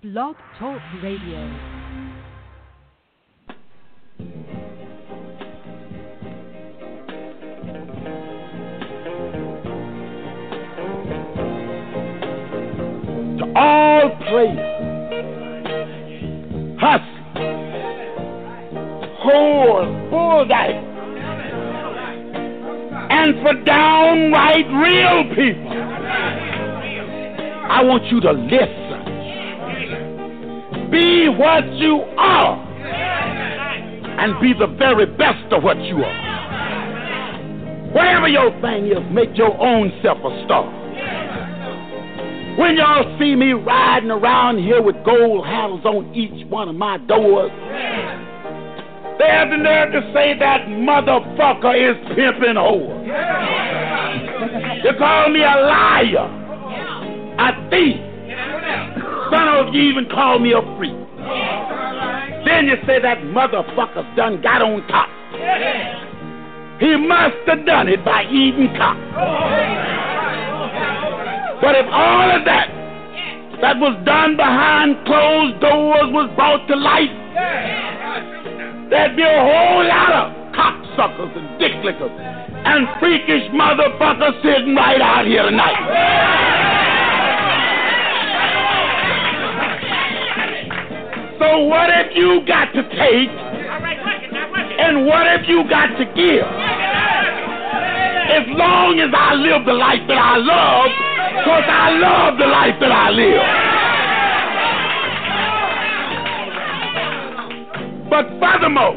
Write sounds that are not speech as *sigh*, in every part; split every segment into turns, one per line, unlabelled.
Blog Talk Radio.
to all praise, husk, whole, bullseye, and for downright real people. I want you to listen. Be what you are, and be the very best of what you are. Whatever your thing is, make your own self a star. When y'all see me riding around here with gold handles on each one of my doors, they have the nerve to say that motherfucker is pimping whore. You call me a liar, a thief. Some of you even call me a freak. Then you say that motherfucker's done got on top. He must have done it by eating cock. But if all of that that was done behind closed doors was brought to light, there'd be a whole lot of cocksuckers and dick lickers and freakish motherfuckers sitting right out here tonight. So what if you got to take and what if you got to give? As long as I live the life that I love, because I love the life that I live. But furthermore,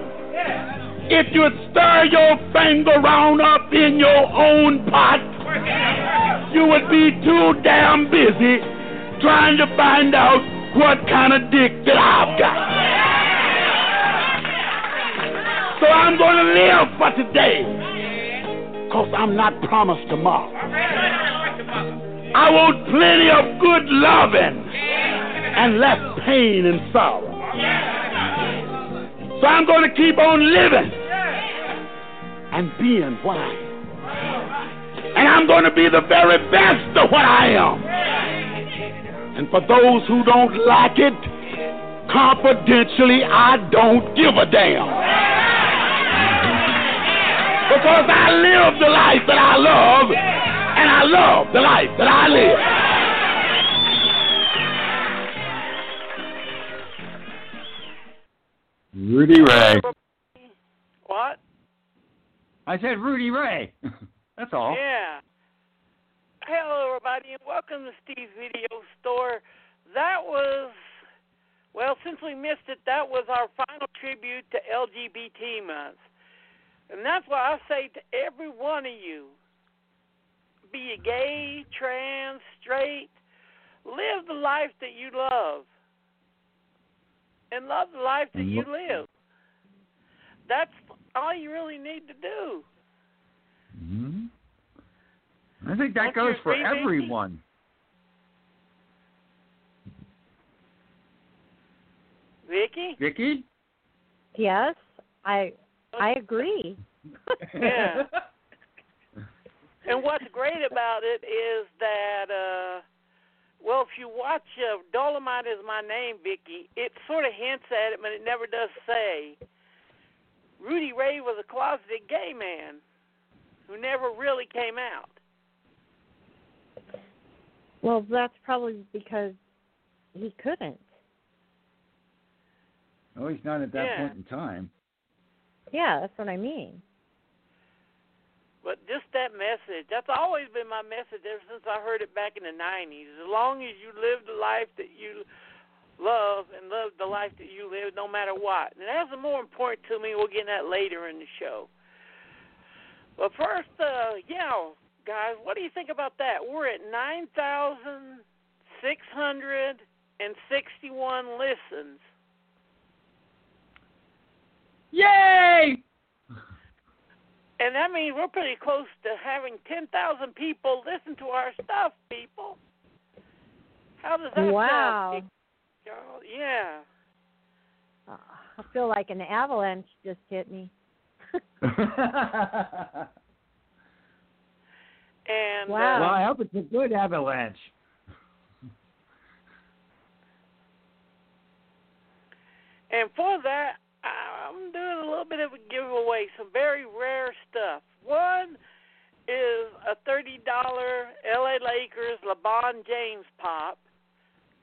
if you stir your finger round up in your own pot, you would be too damn busy trying to find out what kind of dick that I've got. So I'm going to live for today, because I'm not promised tomorrow. I want plenty of good loving and less pain and sorrow. So I'm going to keep on living and being what I am. And I'm going to be the very best of what I am. And for those who don't like it, confidentially, I don't give a damn. Because I live the life that I love, and I love the life that I live.
Rudy Ray.
What?
I said Rudy Ray. *laughs* That's all.
Yeah. Hello, everybody, and welcome to Steve's Video Store. That was, well, since we missed it, that was our final tribute to LGBT month. And that's why I say to every one of you be you gay, trans, straight, live the life that you love. And love the life that you live. That's all you really need to do.
hmm I think that
What's
goes for
agree,
everyone.
Vicky?
Vicky?
Yes, I I agree. *laughs*
Yeah. And what's great about it is that, uh, well, if you watch uh, Dolomite is My Name, Vicky, it sort of hints at it, but it never does say. Rudy Ray was a closeted gay man who never really came out.
Well, that's probably because he couldn't.
Oh, he's not at that
Yeah.
point in time.
Yeah, that's what I mean.
But just that message, that's always been my message ever since I heard it back in the 90s. As long as you live the life that you love and love the life that you live, no matter what. And that's more important to me. We'll get into that later in the show. But first, uh, yeah, guys, what do you think about that? We're at 9,661 listens.
Yay!
And that means we're pretty close to having 10,000 people listen to our stuff, people. How does that
Wow.
sound? Charles? Yeah.
Uh, I feel like an avalanche just hit me. *laughs* *laughs*
And
Wow.
Well, I hope it's a good avalanche.
And for that, I'm doing a little bit of a giveaway, some very rare stuff. One is a $30 LA Lakers LeBron James pop.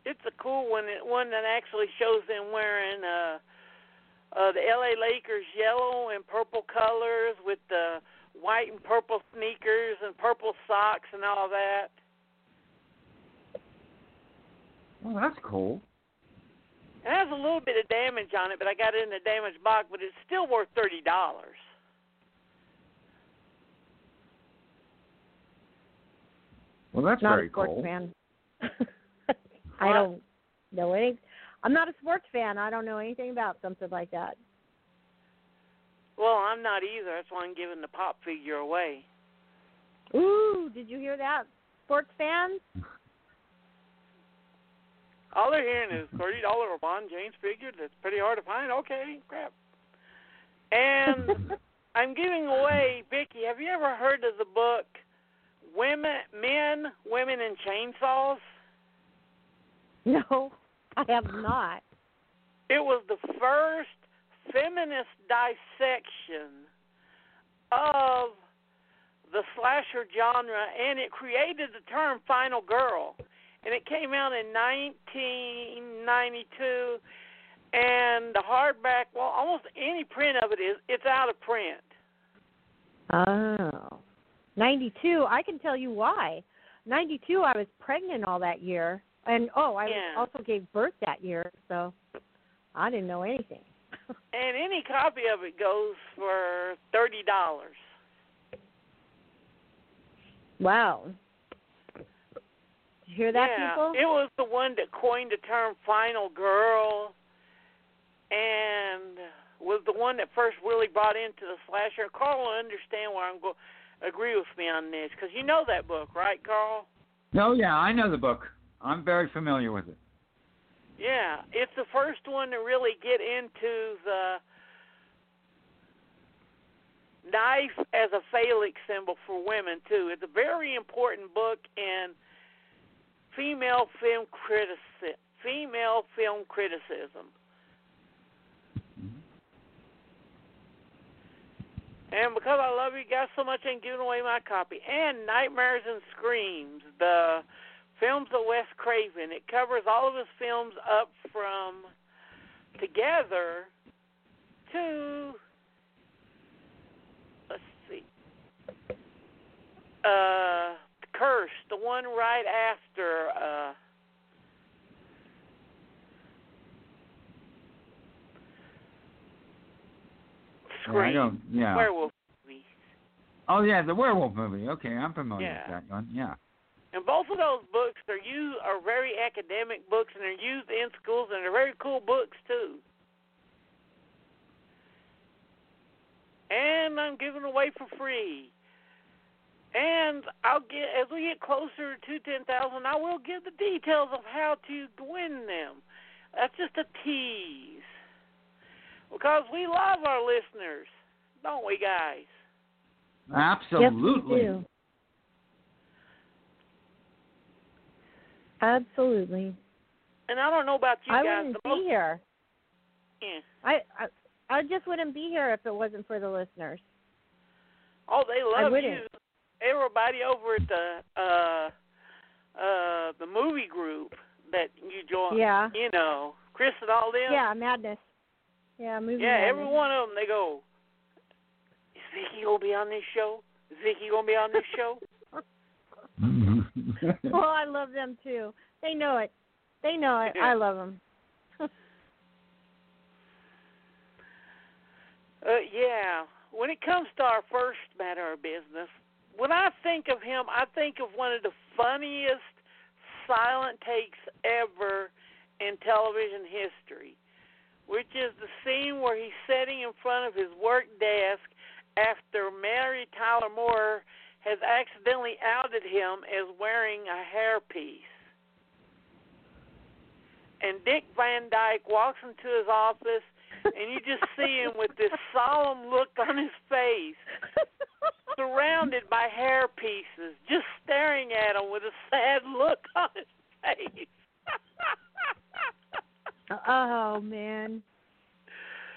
It's a cool one, one that actually shows them wearing uh, uh, the LA Lakers yellow and purple colors with the white and purple sneakers and purple socks and all that.
Well, that's cool.
It has a little bit of damage on it, but I got it in the damaged box, but it's still worth thirty dollars.
Well, that's
not
very
a sports
cool.
fan. *laughs* I don't know any. I'm not a sports fan. I don't know anything about something like that.
Well, I'm not either. That's why I'm giving the pop figure away.
Ooh, did you hear that, sports fans?
All they're hearing is thirty dollar LeBron James figure. That's pretty hard to find. Okay, crap. And *laughs* I'm giving away, Vicky. Have you ever heard of the book "Women, Men, Women, and Chainsaws"?
No, I have not.
It was the first feminist dissection of the slasher genre, and it created the term "final girl." And it came out in 1992, and the hardback, well, almost any print of it is it's out of print.
Oh. 92, I can tell you why. 92, I was pregnant all that year. And oh, I
Yeah.
also gave birth that year, so I didn't know anything. *laughs*
And any copy of it goes for thirty dollars.
Wow. You hear that,
yeah,
people?
it was the one that coined the term "final girl," and was the one that first really brought into the slasher. Carl will understand why I'm go agree with me on this because you know that book, right, Carl?
Oh yeah, I know the book. I'm very familiar with it.
Yeah, it's the first one to really get into the knife as a phallic symbol for women too. It's a very important book in female film criticism. Female film criticism. And because I love you guys so much, I'm giving away my copy. And Nightmares and Screams, the films of Wes Craven. It covers all of his films up from Together to let's see, uh, Curse, the one right after. Uh,
Yeah,
Scream.
I don't. Yeah.
Werewolf movie.
Oh yeah, the werewolf movie. Okay, I'm familiar
Yeah.
with that one. Yeah.
And both of those books are used are very academic books and they're used in schools and they're very cool books too. And I'm giving away for free. And I'll get as we get closer to ten thousand, I will give the details of how to win them. That's just a tease. Because we love our listeners, don't we guys?
Absolutely.
Yes, we do. Absolutely.
And I don't know about you
I
guys.
wouldn't
the most,
be here.
Yeah.
I, I I just wouldn't be here if it wasn't for the listeners.
Oh, they love you. Everybody over at the uh uh the movie group that you join.
Yeah.
You know, Chris and all them.
Yeah, madness. Yeah, movie.
Yeah,
madness.
every one of them. They go. Is Vicky gonna be on this show? Is Vicky gonna be on this *laughs* show?
Well, *laughs* I love them too. They know it. They know it.
Yeah.
I love them. *laughs*
Uh, yeah. When it comes to our first matter of business, when I think of him, I think of one of the funniest silent takes ever in television history, which is the scene where he's sitting in front of his work desk after Mary Tyler Moore has accidentally outed him as wearing a hairpiece. And Dick Van Dyke walks into his office and you just see him with this *laughs* solemn look on his face, surrounded by hair pieces, just staring at him with a sad look on his face.
oh man.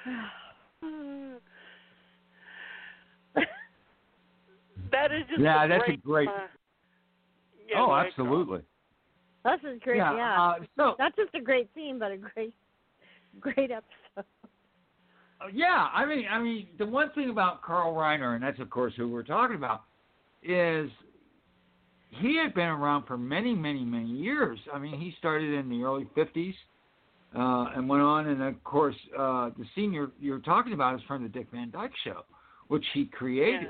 *sighs* *sighs* *sighs*
that is just
Yeah,
a
that's a
great.
great-
uh, yeah,
oh,
go ahead,
absolutely.
This is great.
Yeah.
Yeah,
Uh, so
not just a great scene, but a great, great episode.
Uh, Yeah, I mean, I mean, the one thing about Carl Reiner, and that's of course who we're talking about, is he had been around for many, many, many years. I mean, he started in the early '50s uh, and went on, and of course, uh, the scene you're, you're talking about is from the Dick Van Dyke Show, which he created.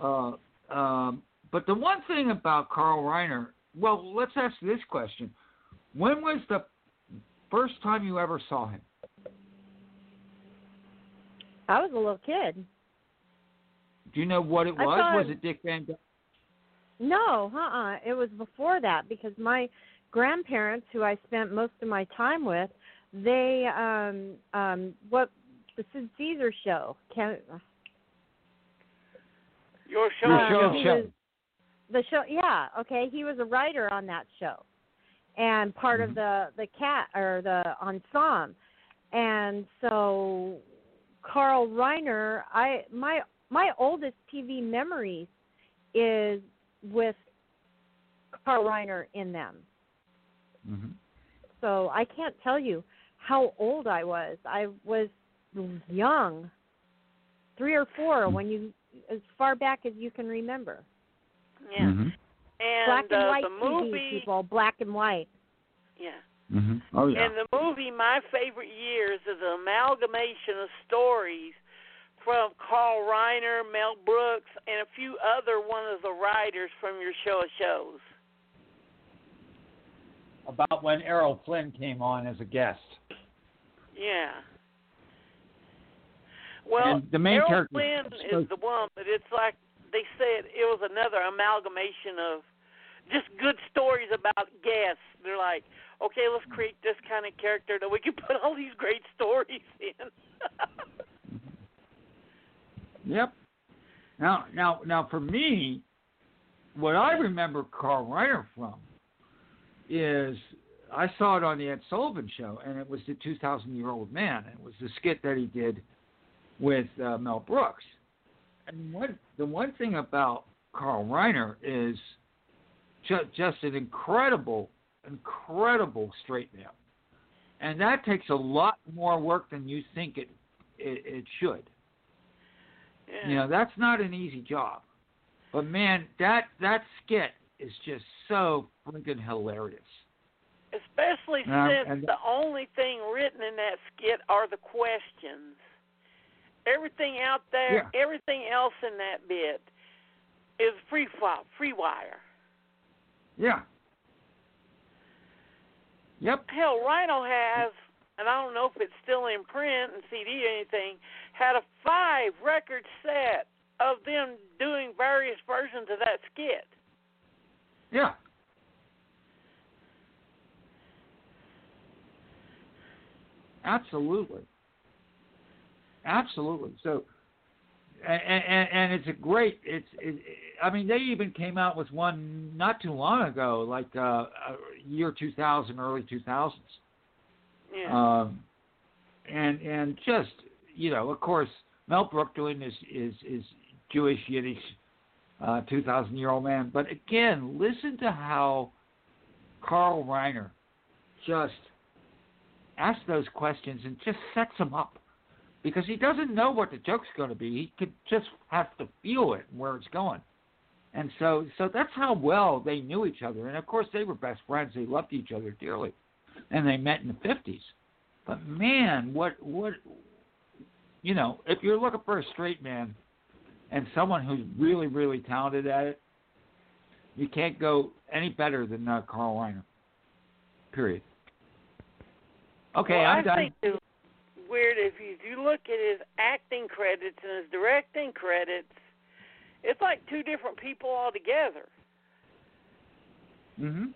Uh, um, but the one thing about Carl Reiner, well, let's ask this question: When was the first time you ever saw him?
I was a little kid.
Do you know what it was? Was it Dick Van Dyke?
No, uh-uh. It was before that because my grandparents, who I spent most of my time with, they um um what the Sid Caesar show. Can
Your show.
Your
uh,
show,
he
show.
was- the show yeah, okay. He was a writer on that show. And part of
Mhm.
the the cat or the ensemble. And so Carl Reiner, I my my oldest TV memories is with Carl Reiner in them.
Mm-hmm.
So I can't tell you how old I was. I was young, three or four when you, as far back as you can remember.
Yeah.
Mm-hmm.
And
black and
uh,
white
the
TV
movie.
people, black and white.
Yeah.
Mm-hmm. Oh yeah.
And the movie, my favorite years, is an amalgamation of stories from Carl Reiner, Mel Brooks, and a few other one of the writers from your show of shows.
About when Errol Flynn came on as a guest.
Yeah. Well,
And the main
Errol
character
Flynn
is
the one, but it's like they said it was another amalgamation of just good stories about guests. They're like, okay, let's create this kind of character that we can *laughs* put all these great stories in. *laughs*
Yep. Now, now, now, for me, what I remember Carl Reiner from is I saw it on the Ed Sullivan Show, and it was the 2,000 Year Old Man. It was the skit that he did with uh, Mel Brooks. And what the one thing about Carl Reiner is ju- just an incredible, incredible straight man, and that takes a lot more work than you think it it, it should.
yeah.
You know, that's not an easy job. But man, that that skit is just so freaking hilarious.
Especially since the only thing written in that skit are the questions. Everything out there, everything else in that bit is free file, free wire.
Yeah. Yep.
Hell, Rhino has, and I don't know if it's still in print and CD or anything, had a five record set of them doing various versions of that skit.
Yeah. Absolutely. Absolutely. So, and, and, and it's a great. It's. It, I mean, they even came out with one not too long ago, like uh, year 2000, early 2000s.
Yeah.
Um, and and just you know, of course, Mel Brooks doing is is is Jewish Yiddish, uh, two thousand year old man. But again, listen to how Carl Reiner just asks those questions and just sets them up because he doesn't know what the joke's going to be. He could just have to feel it and where it's going. And so, so that's how well they knew each other. And of course, they were best friends. They loved each other dearly, and they met in the fifties. But man, what what you know, if you're looking for a straight man and someone who's really really talented at it, you can't go any better than uh, Carl Reiner. Period. Okay,
well,
I'm
I
done.
think it's weird if you, if you look at his acting credits and his directing credits, it's like two different people altogether.
Mhm.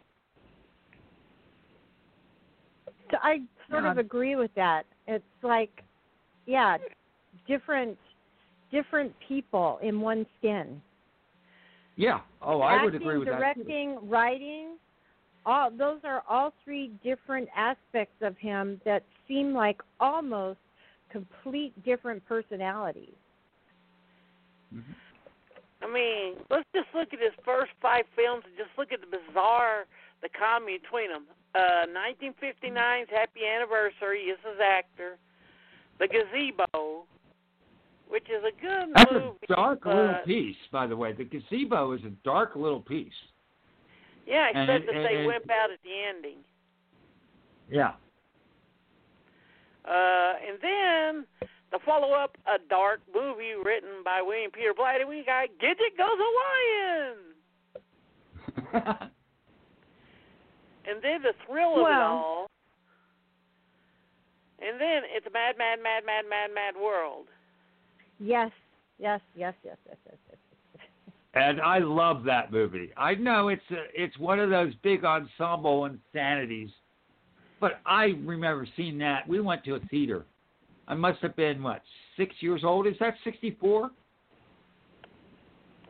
So I sort of agree with that. It's like, yeah, different different people in one skin.
Yeah. Oh, I would agree with that. too.
directing, writing, all those are all three different aspects of him that seem like almost complete different personalities.
I mean, let's just look at his first five films and just look at the bizarre, the comedy between them. Uh, 1959's Happy Anniversary is his actor. The Gazebo, which is a good
That's
movie.
a dark
but,
little piece, by the way. The gazebo is a dark little piece.
Yeah,
and
except
it-
that they
and-
wimp out at the ending.
Yeah.
Uh, and then the follow-up, a dark movie written by William Peter Blatty. We got Gidget Goes Hawaiian. *laughs* And then the thrill of it all. And then it's a mad, mad, mad, mad, mad, mad world.
Yes, yes, yes, yes, yes, yes, yes.
and I love that movie. I know it's a, it's one of those big ensemble insanities, but I remember seeing that. We went to a theater. I must have been what six years old. Is that sixty four?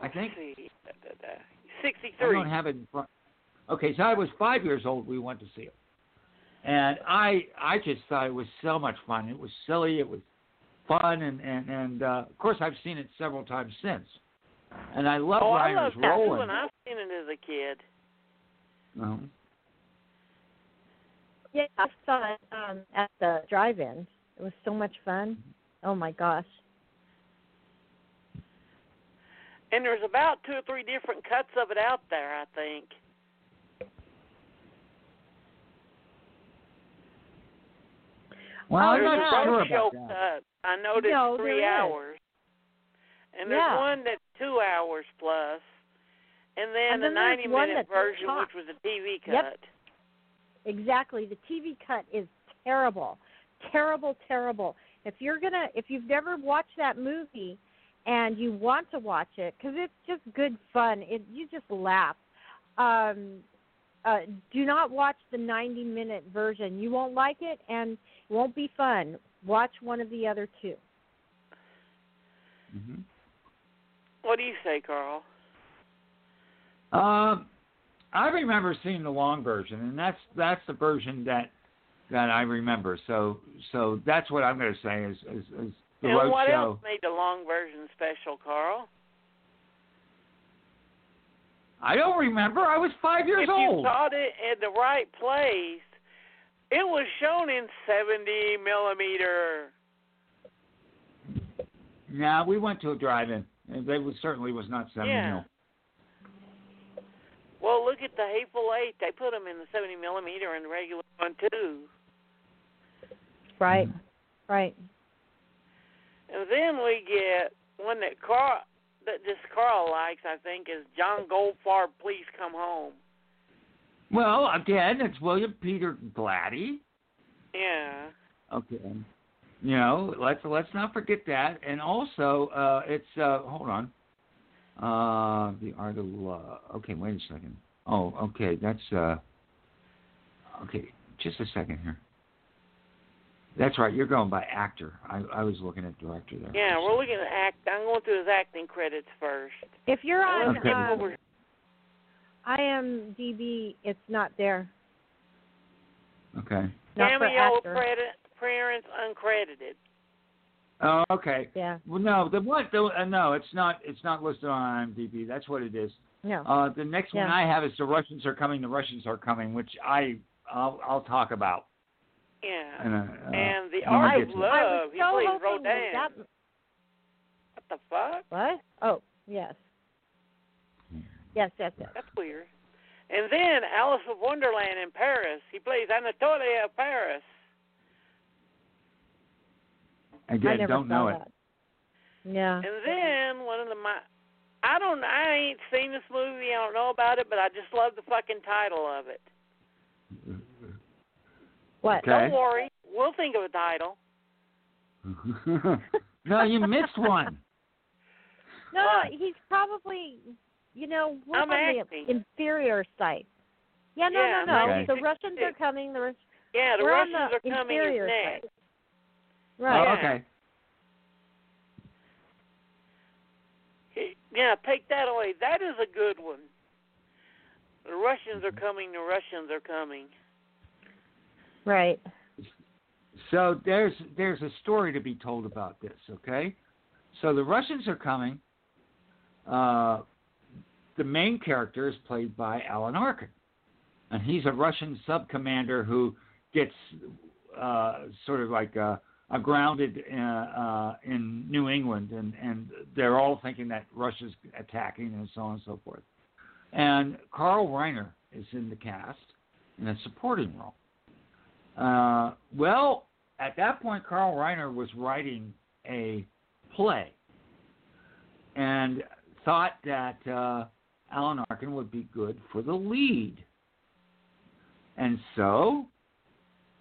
I think.
Let's see. Da, da, da.
I
63.
don't have it. in front- Okay, so I was five years old. We went to see it, and I I just thought it was so much fun. It was silly. It was fun, and and and uh, of course I've seen it several times since, and I love
oh, I
Reiner's
love that
role
too,
in
and I've seen it as a kid.
Um,
Yeah, I saw it um, at the drive-in. It was so much fun. Oh my gosh.
And there's about two or three different cuts of it out there, I think.
well,
Oh,
I'm
there's
not
a
sure
road show
about that.
cut. I noticed
No,
three
there is.
hours. And there's
Yeah.
one that's two hours plus. And then,
And then
a 90 minute version, which was a TV cut.
Yep. Exactly. The TV cut is terrible. Terrible, terrible. If you're going to if you've never watched that movie and you want to watch it cuz it's just good fun. It you just laugh. Um uh do not watch the 90 minute version. You won't like it and it won't be fun. Watch one of the other two.
hmm
What do you say, Carl?
Um, I remember seeing the long version, and that's that's the version that that I remember. So so that's what I'm going to say is is, is the
and
road
what
show.
else made the long version special, Carl?
I don't remember. I was five years
if you
old.
saw it in the right place, it was shown in 70 millimeter.
No, we went to a drive-in. and It was certainly was not 70
Yeah.
mil.
Well, look at the Hateful Eight. They put them in the 70 millimeter and the regular one too.
Right. Right.
And then we get one that Carl, that this Carl likes, I think, is John Goldfarb. Please come home.
Well, again, it's William Peter Blatty.
Yeah.
Okay. You know, let's let's not forget that, and also uh, it's uh, hold on, uh, the art of love. Okay, wait a second. Oh, okay, that's uh, okay. Just a second here. That's right. You're going by actor. I I was looking at director there.
Yeah, we're looking at act. I'm going through his acting credits first.
If you're on
Okay.
um,
Over-
IMDb, it's not there.
Okay.
Not for
Cameo
actor.
credit appearance uncredited.
Oh, okay.
Yeah.
Well, no, the one, the, uh, no, it's not. It's not listed on IMDb. That's what it is.
No.
Uh, the next one I have is the Russians are coming. The Russians are coming, which I I'll, I'll talk about.
Yeah.
In a, uh,
and the
when I
Art of
to it.
Love.
I was
he
so
plays
hoping
Rodin.
that, that
What the fuck?
what? Oh, yes. Yes, yes, yes.
That's weird. And then Alice of Wonderland in Paris. He plays Anatoly of Paris.
Again,
I never
don't
saw
know it.
Yeah.
And then one of the my I don't I ain't seen this movie, I don't know about it, but I just love the fucking title of it.
What?
Okay.
Don't worry, we'll think of a title. *laughs* *laughs*
no, you missed one.
No,
What?
he's probably, you know, we're
I'm
on the inferior site. Yeah, no,
Yeah,
no, no.
I'm
The. Russians are coming. The Rus-
Yeah, the Russians
the
are coming next.
site. Right.
Oh, okay.
Yeah, take that away. That is a good one. The Russians are coming, the Russians are coming.
Right.
So there's there's a story to be told about this. Okay, so the Russians are coming. Uh, the main character is played by Alan Arkin, and he's a Russian sub commander who gets uh, sort of like uh, uh, grounded uh, uh, in New England, and, and they're all thinking that Russia's attacking, and so on and so forth. And Carl Reiner is in the cast in a supporting role. Uh, well, at that point, Carl Reiner was writing a play and thought that uh, Alan Arkin would be good for the lead. And so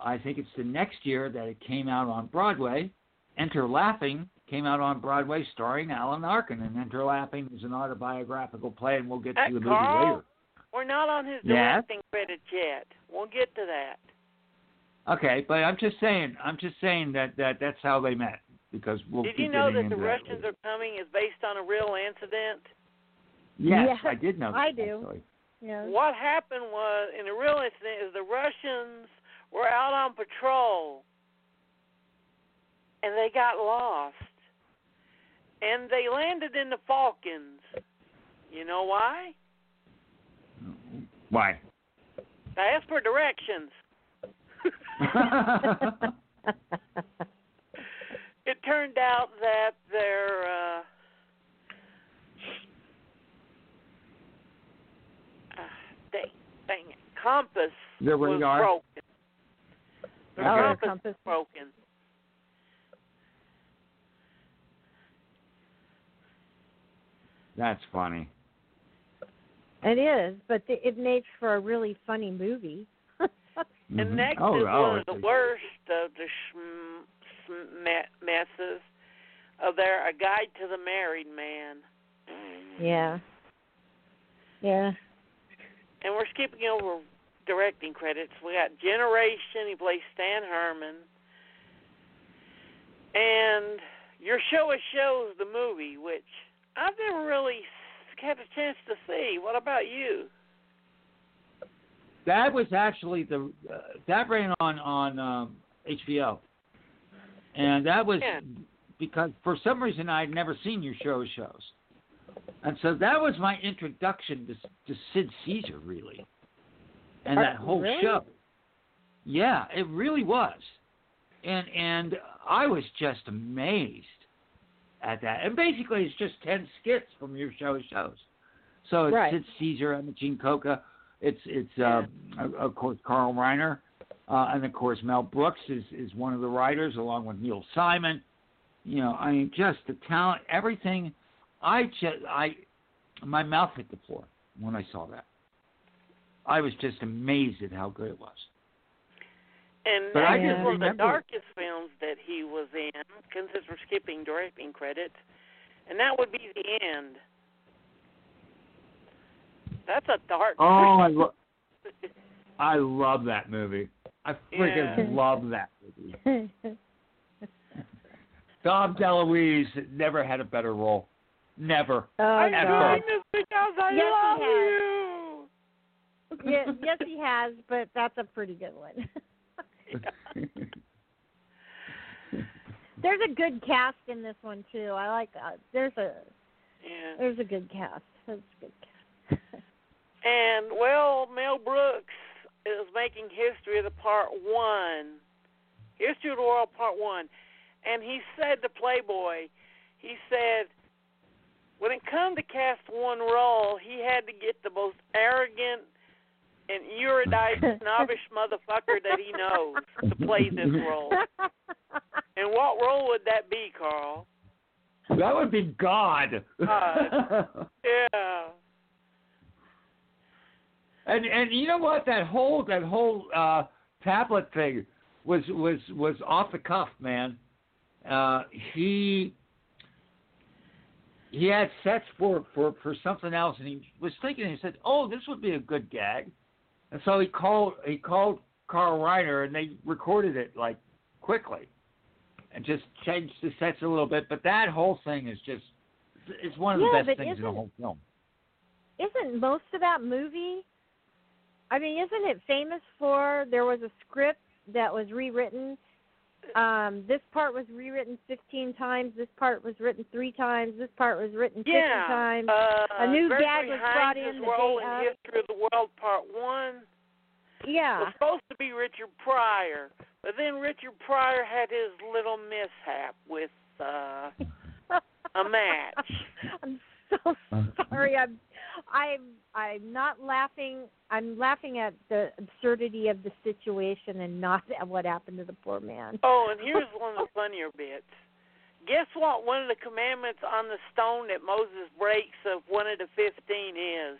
I think it's the next year that it came out on Broadway. Enter Laughing came out on Broadway starring Alan Arkin, and Enter Laughing is an autobiographical play, and we'll get
Uh,
to the movie
Carl?
later.
We're not on his
Yes?
directing credits yet. We'll get to that.
Okay, but I'm just saying, I'm just saying that, that that's how they met because we'll
Did you know that the
into
Russians
later.
are coming is based on a real incident?
Yes,
Yes,
I did know. That,
I do.
actually.
Yeah.
What happened was, in the real incident, is the Russians were out on patrol and they got lost. And they landed in the Falklands. You know why?
Why?
I asked for directions. *laughs* It turned out that their uh, uh, dang, dang it, compass was
radar?
Broken. Their
Oh,
compass,
compass.
was broken.
That's funny.
It is, but th- it makes for a really funny movie. *laughs*
And
Mhm.
next
oh,
is
oh,
one of the worst of the shm- sm- messes of their A Guide to the Married Man.
yeah. Yeah.
And we're skipping over directing credits. We got Generation. He plays Stan Herman. And Your Show of Shows, the movie, which I've never really had a chance to see. What about you?
That was actually the uh, that ran on on um, HBO, and that was
Yeah.
because for some reason I'd never seen your show of shows, and so that was my introduction to, to Sid Caesar really, and
Uh,
that whole
really?
show. Yeah, it really was, and and I was just amazed at that. And basically, it's just ten skits from your show shows. So it's
Right.
Sid Caesar, Imogene Coca. It's it's uh, of- of course Carl Reiner, uh, and of course Mel Brooks is is one of the writers along with Neil Simon. You know, I mean, just the talent, everything. I just I my mouth hit the floor when I saw that. I was just amazed at how good it was.
And
But
that
I
is
just
one of the
remember-
darkest films that he was in, since we're skipping directing credits. And that would be The End. That's a dark
Oh, I lo- *laughs* I love that movie. I freaking
Yeah.
love that movie. Dom DeLuise never had a better role. Never.
oh,
I'm
Ever.
Doing this because I
Yes,
love
he
you.
Yeah, *laughs* yes, he has, but that's a pretty good one. *laughs* There's a good cast in this one too. I like. Uh, there's a
Yeah.
there's a good cast. There's a good cast.
And well, Mel Brooks is making history of the part one, history of the world part one, and he said to Playboy, he said, when it come to cast one role, he had to get the most arrogant and erudite, *laughs* snobbish motherfucker that he knows to play this *laughs* role. And what role would that be, Carl?
that would be God.
God. *laughs* Yeah.
and and you know what? That whole that whole uh tablet thing was was was off the cuff, man. Uh he he had sets for, for, for something else, and he was thinking. He said, "Oh, this would be a good gag," and so he called he called Carl Reiner, and they recorded it like quickly, and just changed the sets a little bit. But that whole thing is just it's one of the
Yeah,
best things in the whole film.
isn't most of that movie? I mean, isn't it famous for there was a script that was rewritten, um, this part was rewritten 15 times. This part was written three times. This part was written 50
yeah.
times.
Uh,
A new
Gregory
gag was
Hines'
brought in the
role
day
in
of.
History of the World Part One
yeah.
was supposed to be Richard Pryor, but then Richard Pryor had his little mishap with uh, a match. *laughs*
I'm so sorry. I'm I'm I'm not laughing. I'm laughing at the absurdity of the situation and not at what happened to the poor man.
Oh, and here's one of the funnier bits. Guess what? One of the commandments on the stone that Moses breaks of one of the fifteen is.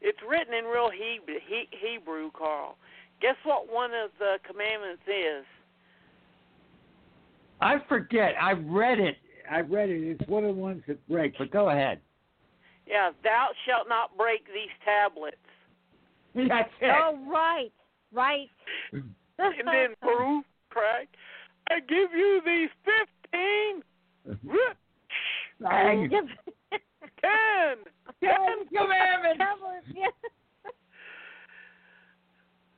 It's written in real Hebrew, Hebrew, Carl. Guess what? One of the commandments is.
I forget. I read it. I read it. It's one of the ones that break. But go ahead.
Yeah, thou shalt not break these tablets. *laughs*
That's it.
Oh right, right.
And then *laughs* Baruch cried, I give you these fifteen. *laughs*
Bang.
Ten.
Ten commandments. Yeah.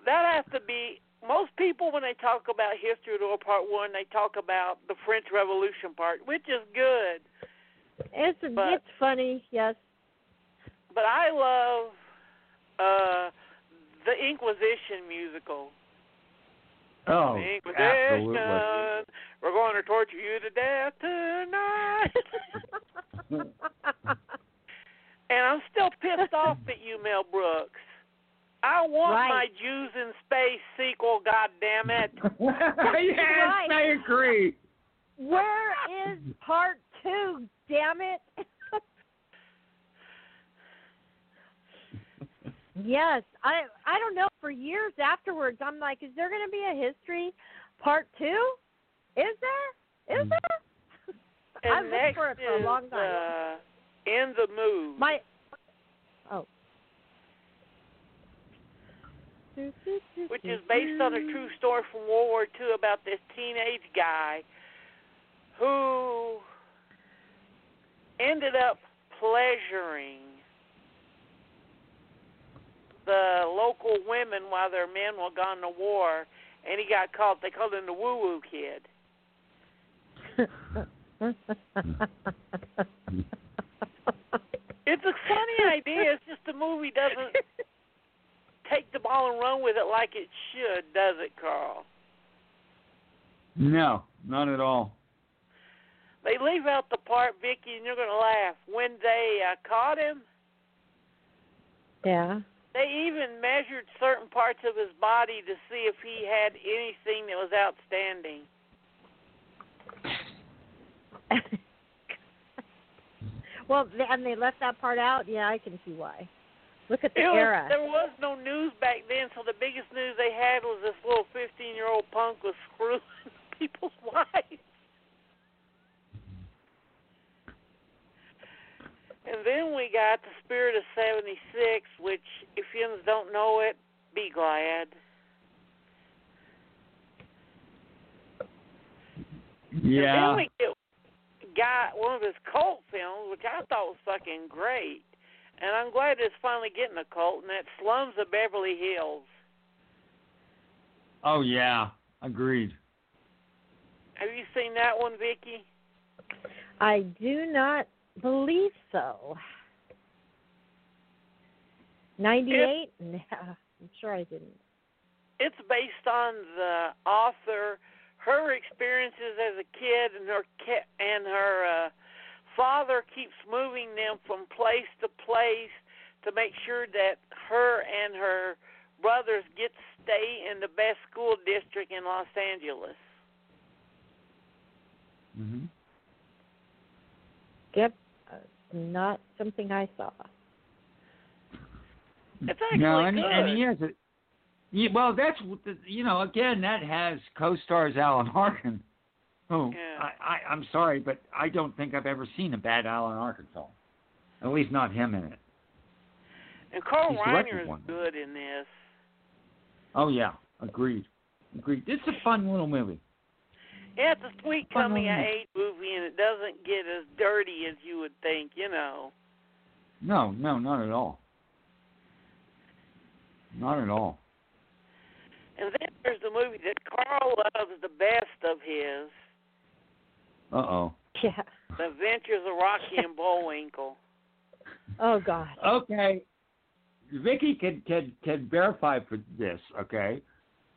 That has to be most people when they talk about history of the world part one, they talk about the French Revolution part, which is good.
It's
But-
it's funny, yes.
But I love uh the Inquisition musical.
Oh,
the Inquisition.
absolutely.
We're going to torture you to death tonight. *laughs* and I'm still pissed off *laughs* at you, Mel Brooks. I want
Right.
my Jews in Space sequel, God damn it. *laughs*
yes,
Right.
I agree.
Where is part two? Damn it! Yes, I I don't know. For years afterwards, I'm like, is there going to be a history part two? Is there? Is there?
And
I've looked for it for a long time.
Uh, in the mood.
My oh.
which is based on a true story from World War II about this teenage guy who ended up pleasuring the local women while their men were gone to war, and he got caught. They called him the Woo Woo Kid. It's a funny idea. It's just the movie doesn't take the ball and run with it like it should, does it, Carl?
No, not at all.
They leave out the part, Vicky, and you're going to laugh. When they uh, caught him,
yeah.
They even measured certain parts of his body to see if he had anything that was outstanding. *laughs*
well, and they left that part out. Yeah, I can see why. Look at the
was,
era.
there was no news back then, so the biggest news they had was this little 15 year old punk was screwing *laughs* people's wives. And then we got the Spirit of 76, which, if you don't know it, be glad. And then
Yeah.
we get got one of his cult films, which I thought was fucking great. And I'm glad it's finally getting a cult, and that's Slums of Beverly Hills.
Oh yeah. Agreed.
Have you seen that one, Vicky?
I do not believe so. Ninety-eight? Nah, I'm sure I didn't.
It's based on the author, her experiences as a kid, and her and her uh, father keeps moving them from place to place to make sure that her and her brothers get to stay in the best school district in Los Angeles.
Mhm.
Yep, not something I saw.
It's actually
no, and,
good.
and he has it. Yeah, well, that's what you know. Again, that has co-stars Alan Arkin. Who
Yeah.
I, I I'm sorry, but I don't think I've ever seen a bad Alan Arkin film. At least not him in it.
and Carl
he's
Reiner is
one.
good in this.
Oh yeah, agreed. Agreed. It's a fun little movie.
Yeah, it's a sweet coming of
movie.
age movie, and it doesn't get as dirty as you would think. You know.
No, no, not at all. Not at all.
And then there's the movie that Carl loves the best of his,
Uh oh.
Yeah.
The Adventures of Rocky and Bullwinkle. *laughs*
Oh God.
Okay. Vicky can, can can verify for this, okay?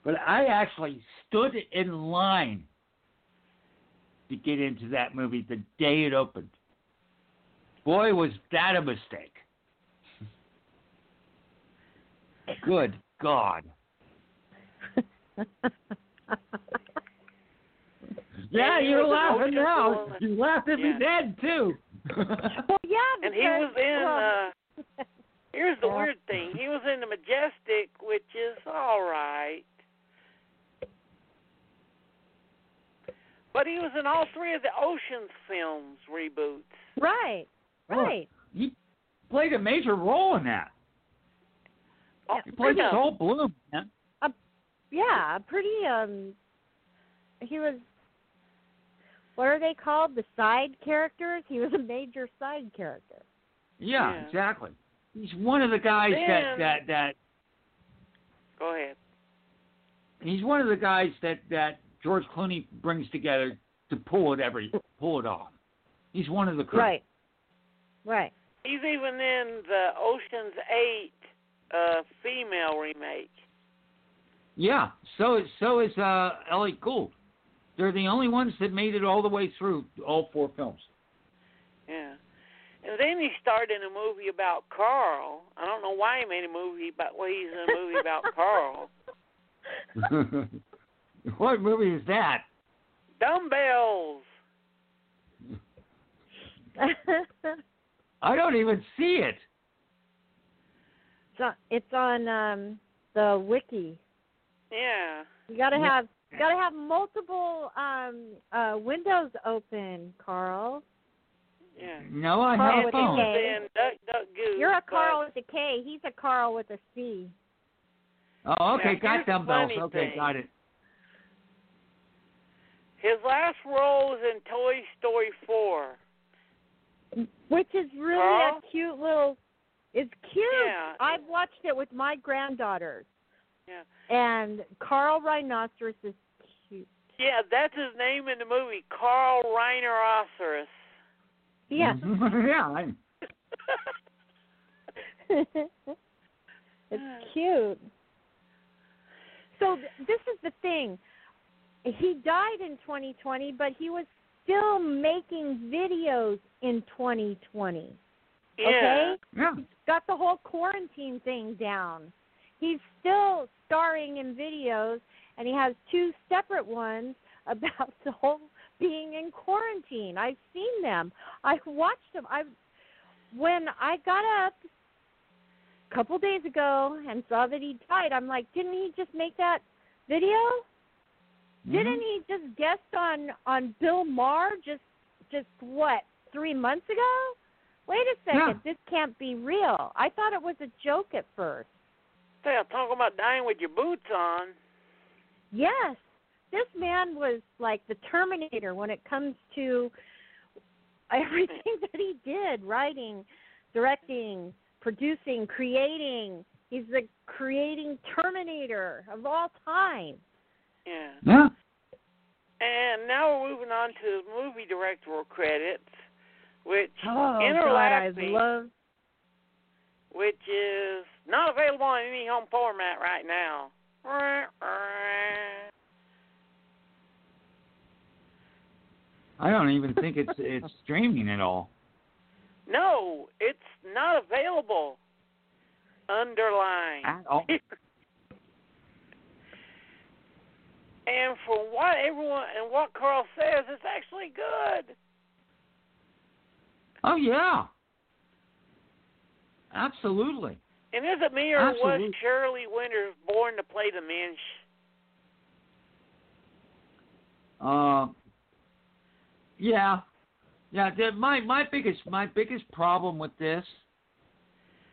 But I actually stood in line to get into that movie the day it opened. Boy, was that a mistake. *laughs* Good God. Yeah,
And
you're laughing now.
fool.
You laughed at me
Yeah.
then too. *laughs*
well, yeah.
And he
because,
was in.
well,
uh Here's the
Yeah.
weird thing. He was in the Majestic, which is all right. But he was in all three of the Ocean's films reboots.
right.
Oh.
Right.
he played a major role in that.
Oh,
He played
yeah.
Saul Bloom, man.
Yeah. Pretty. Um. He was. What are they called? The side characters. He was a major side character.
Yeah,
Yeah.
exactly. He's one of the guys
Then-
that that that
Go ahead.
he's one of the guys that that George Clooney brings together to pull it every pull it off. He's one of the crew.
Right. Right.
He's even in the Ocean's Eight uh, female remake.
Yeah. So is so is uh, Elliott Gould. They're the only ones that made it all the way through all four films.
Yeah. And then he starred in a movie about Carl. I don't know why he made a movie about well, he's in a movie about *laughs* Carl. *laughs* *laughs*
what movie is that?
Dumbbells. *laughs*
I don't even see it.
It's on, it's on um, the wiki.
Yeah.
You gotta have you gotta have multiple um, uh, windows open, Carl.
Yeah.
No, I
Carl
have a
with a
phone.
K.
Duck Duck Goose.
You're a
but-
Carl with a K. He's a Carl with a C.
Oh, okay,
Now,
got dumbbells. Okay,
thing.
got it.
His last role was in Toy Story 4.
Which is really
Carl?
a cute little. It's cute.
Yeah.
I've watched it with my granddaughters.
Yeah.
And Carl Reineroceros is cute.
Yeah, that's his name in the movie, Carl Reineroceros.
Yeah. *laughs*
yeah. I, *laughs*
it's cute. So th- this is the thing. He died in 2020, but he was still making videos in 2020.
yeah.
Okay?
yeah.
got the whole quarantine thing down. He's still starring in videos, and he has two separate ones *laughs* about the whole being in quarantine. I've seen them. I watched them. I when I got up a couple days ago and saw that he died. I'm like, didn't he just make that video? Didn't mm-hmm. he just guest on on Bill Maher just just what three months ago? Wait a second, this can't be real. I thought it was a joke at first.
Yeah, talking about dying with your boots on.
Yes, this man was like the Terminator when it comes to *laughs* everything that he did writing, directing, producing, creating. He's the creating Terminator of all time.
Yeah.
Yeah.
And now we're moving on to movie directorial credits, which
Oh,
Inner
God, I
Laffy,
love.
which is not available in any home format right now.
I don't even think it's it's streaming at all.
No, it's not available. Underline.
At all. *laughs*
and for what everyone and what Carl says, it's actually good.
Oh yeah. Absolutely.
And is it me or was
Absolutely.
Shirley Winters born to play the Minch?
Uh, yeah, yeah. My my biggest my biggest problem with this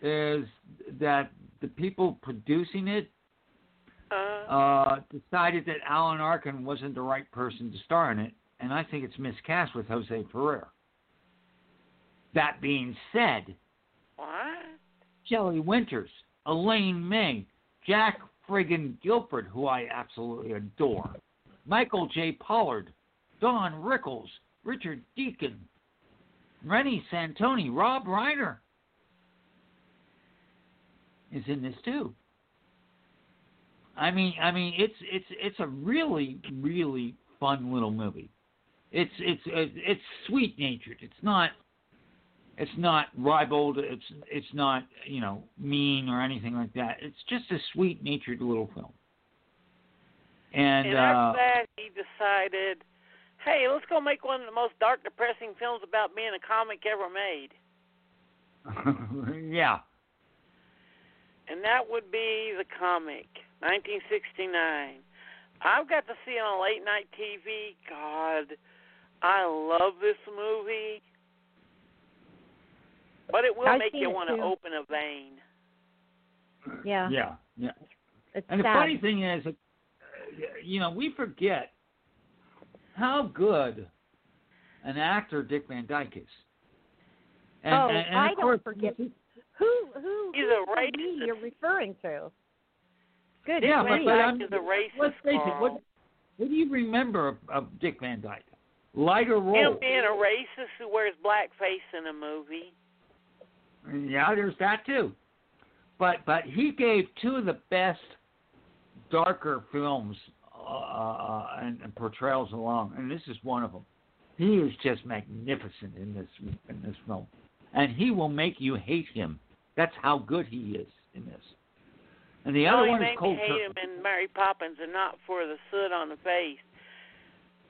is that the people producing it
Uh,
uh, decided that Alan Arkin wasn't the right person to star in it, and I think it's miscast with Jose Ferrer. That being said,
what?
Shelley Winters, Elaine May, Jack friggin' Gilford, who I absolutely adore, Michael J. Pollard, Don Rickles, Richard Deacon, Reni Santoni, Rob Reiner is in this too. I mean, I mean, it's it's it's a really really fun little movie. It's it's it's sweet natured. It's not it's not ribald. It's it's not you know mean or anything like that. It's just a sweet natured little film. And,
and
uh,
after that, he decided, hey, let's go make one of the most dark, depressing films about being a comic ever made. *laughs*
yeah.
And that would be the comic, 1969. I've got to see it on late night TV. God, I love this movie. But it will
I've
make you want to open a vein.
Yeah.
Yeah. Yeah.
It's
And the funny thing is, uh, you know, we forget how good an actor Dick Van Dyke is. And,
oh,
and, and
I
of
don't
course,
forget. Who who
He's
who's
a
the
racist.
you're referring to? Good
Yeah, but, but I'm,
is a racist,
let's face it. What, what do you remember of, of Dick Van Dyke? Lighter role.
Him being a racist who wears blackface in a movie.
Yeah, there's that too. But but he gave two of the best darker films uh, and, and portrayals along, and this is one of them. He is just magnificent in this in this film, and he will make you hate him. That's how good he is in this. And the
no,
other
he
one is
made me hate him in Mary Poppins and not for the soot on the face.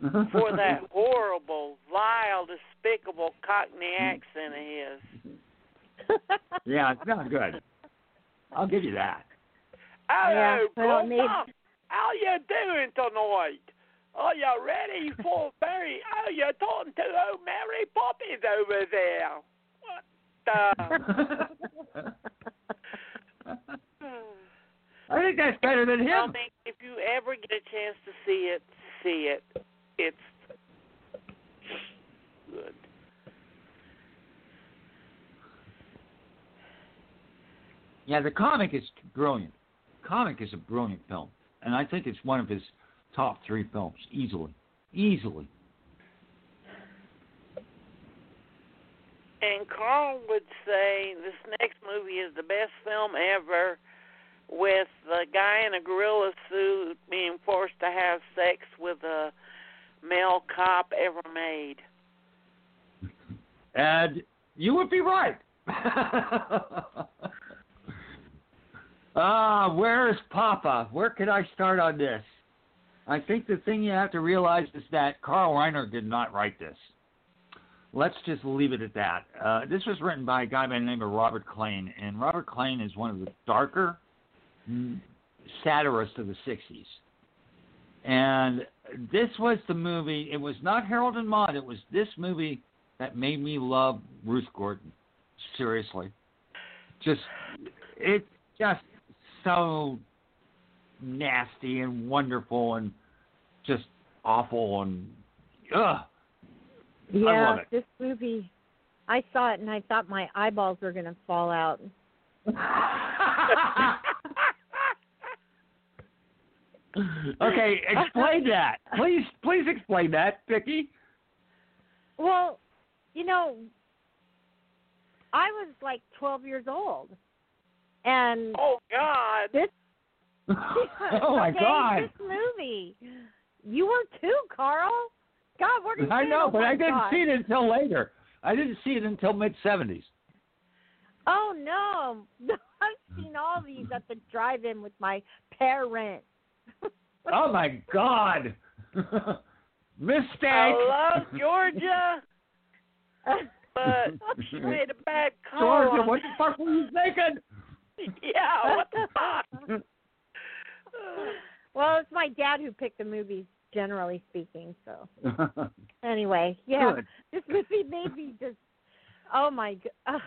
*laughs* For that horrible, vile, despicable Cockney accent of his. *laughs*
yeah, it's not good. I'll give you that.
Hello,
well,
Gopher.
maybe-
How you doing tonight? Are you ready for *laughs* Mary? Oh, you're talking to old Mary Poppins over there. What the?
I think that's better than him.
I think if you ever get a chance to see it, see it. It's good.
Yeah, the comic is brilliant. Comic is a brilliant film, and I think it's one of his top three films easily, easily.
And Carl would say this next movie is the best film ever, with the guy in a gorilla suit being forced to have sex with a male cop ever made.
And you would be right. *laughs* ah, where is Papa? Where can I start on this? I think the thing you have to realize is that Carl Reiner did not write this. Let's just leave it at that. Uh, this was written by a guy by the name of Robert Klane, and Robert Klane is one of the darker satirists of the 60s. And this was the movie, it was not Harold and Maude, it was this movie that made me love Ruth Gordon. Seriously. Just, it's just so nasty and wonderful and just awful and, ugh.
yeah, this movie. I saw it and I thought my eyeballs were going to fall out. *laughs* *laughs*
okay, *laughs* explain that. Please, please explain that, Vicky.
Well, you know, I was like 12 years old, and
Oh God!
this. *laughs*
oh my
okay,
God!
This movie. You were too, Carl. God, what are you
I
doing?
know,
Oh
but I didn't
God.
see it until later. I didn't see it until mid seventies.
Oh no, no! *laughs* I've seen all these at the drive-in with my parents. *laughs*
Oh my God! *laughs* Mistake.
I love Georgia, *laughs* but you made a bad call.
Georgia, what the fuck were you thinking?
yeah, what the fuck?
well, it's my dad who picked the movies, generally speaking. So anyway, yeah,
Good.
this movie made me just. Oh my god! Uh,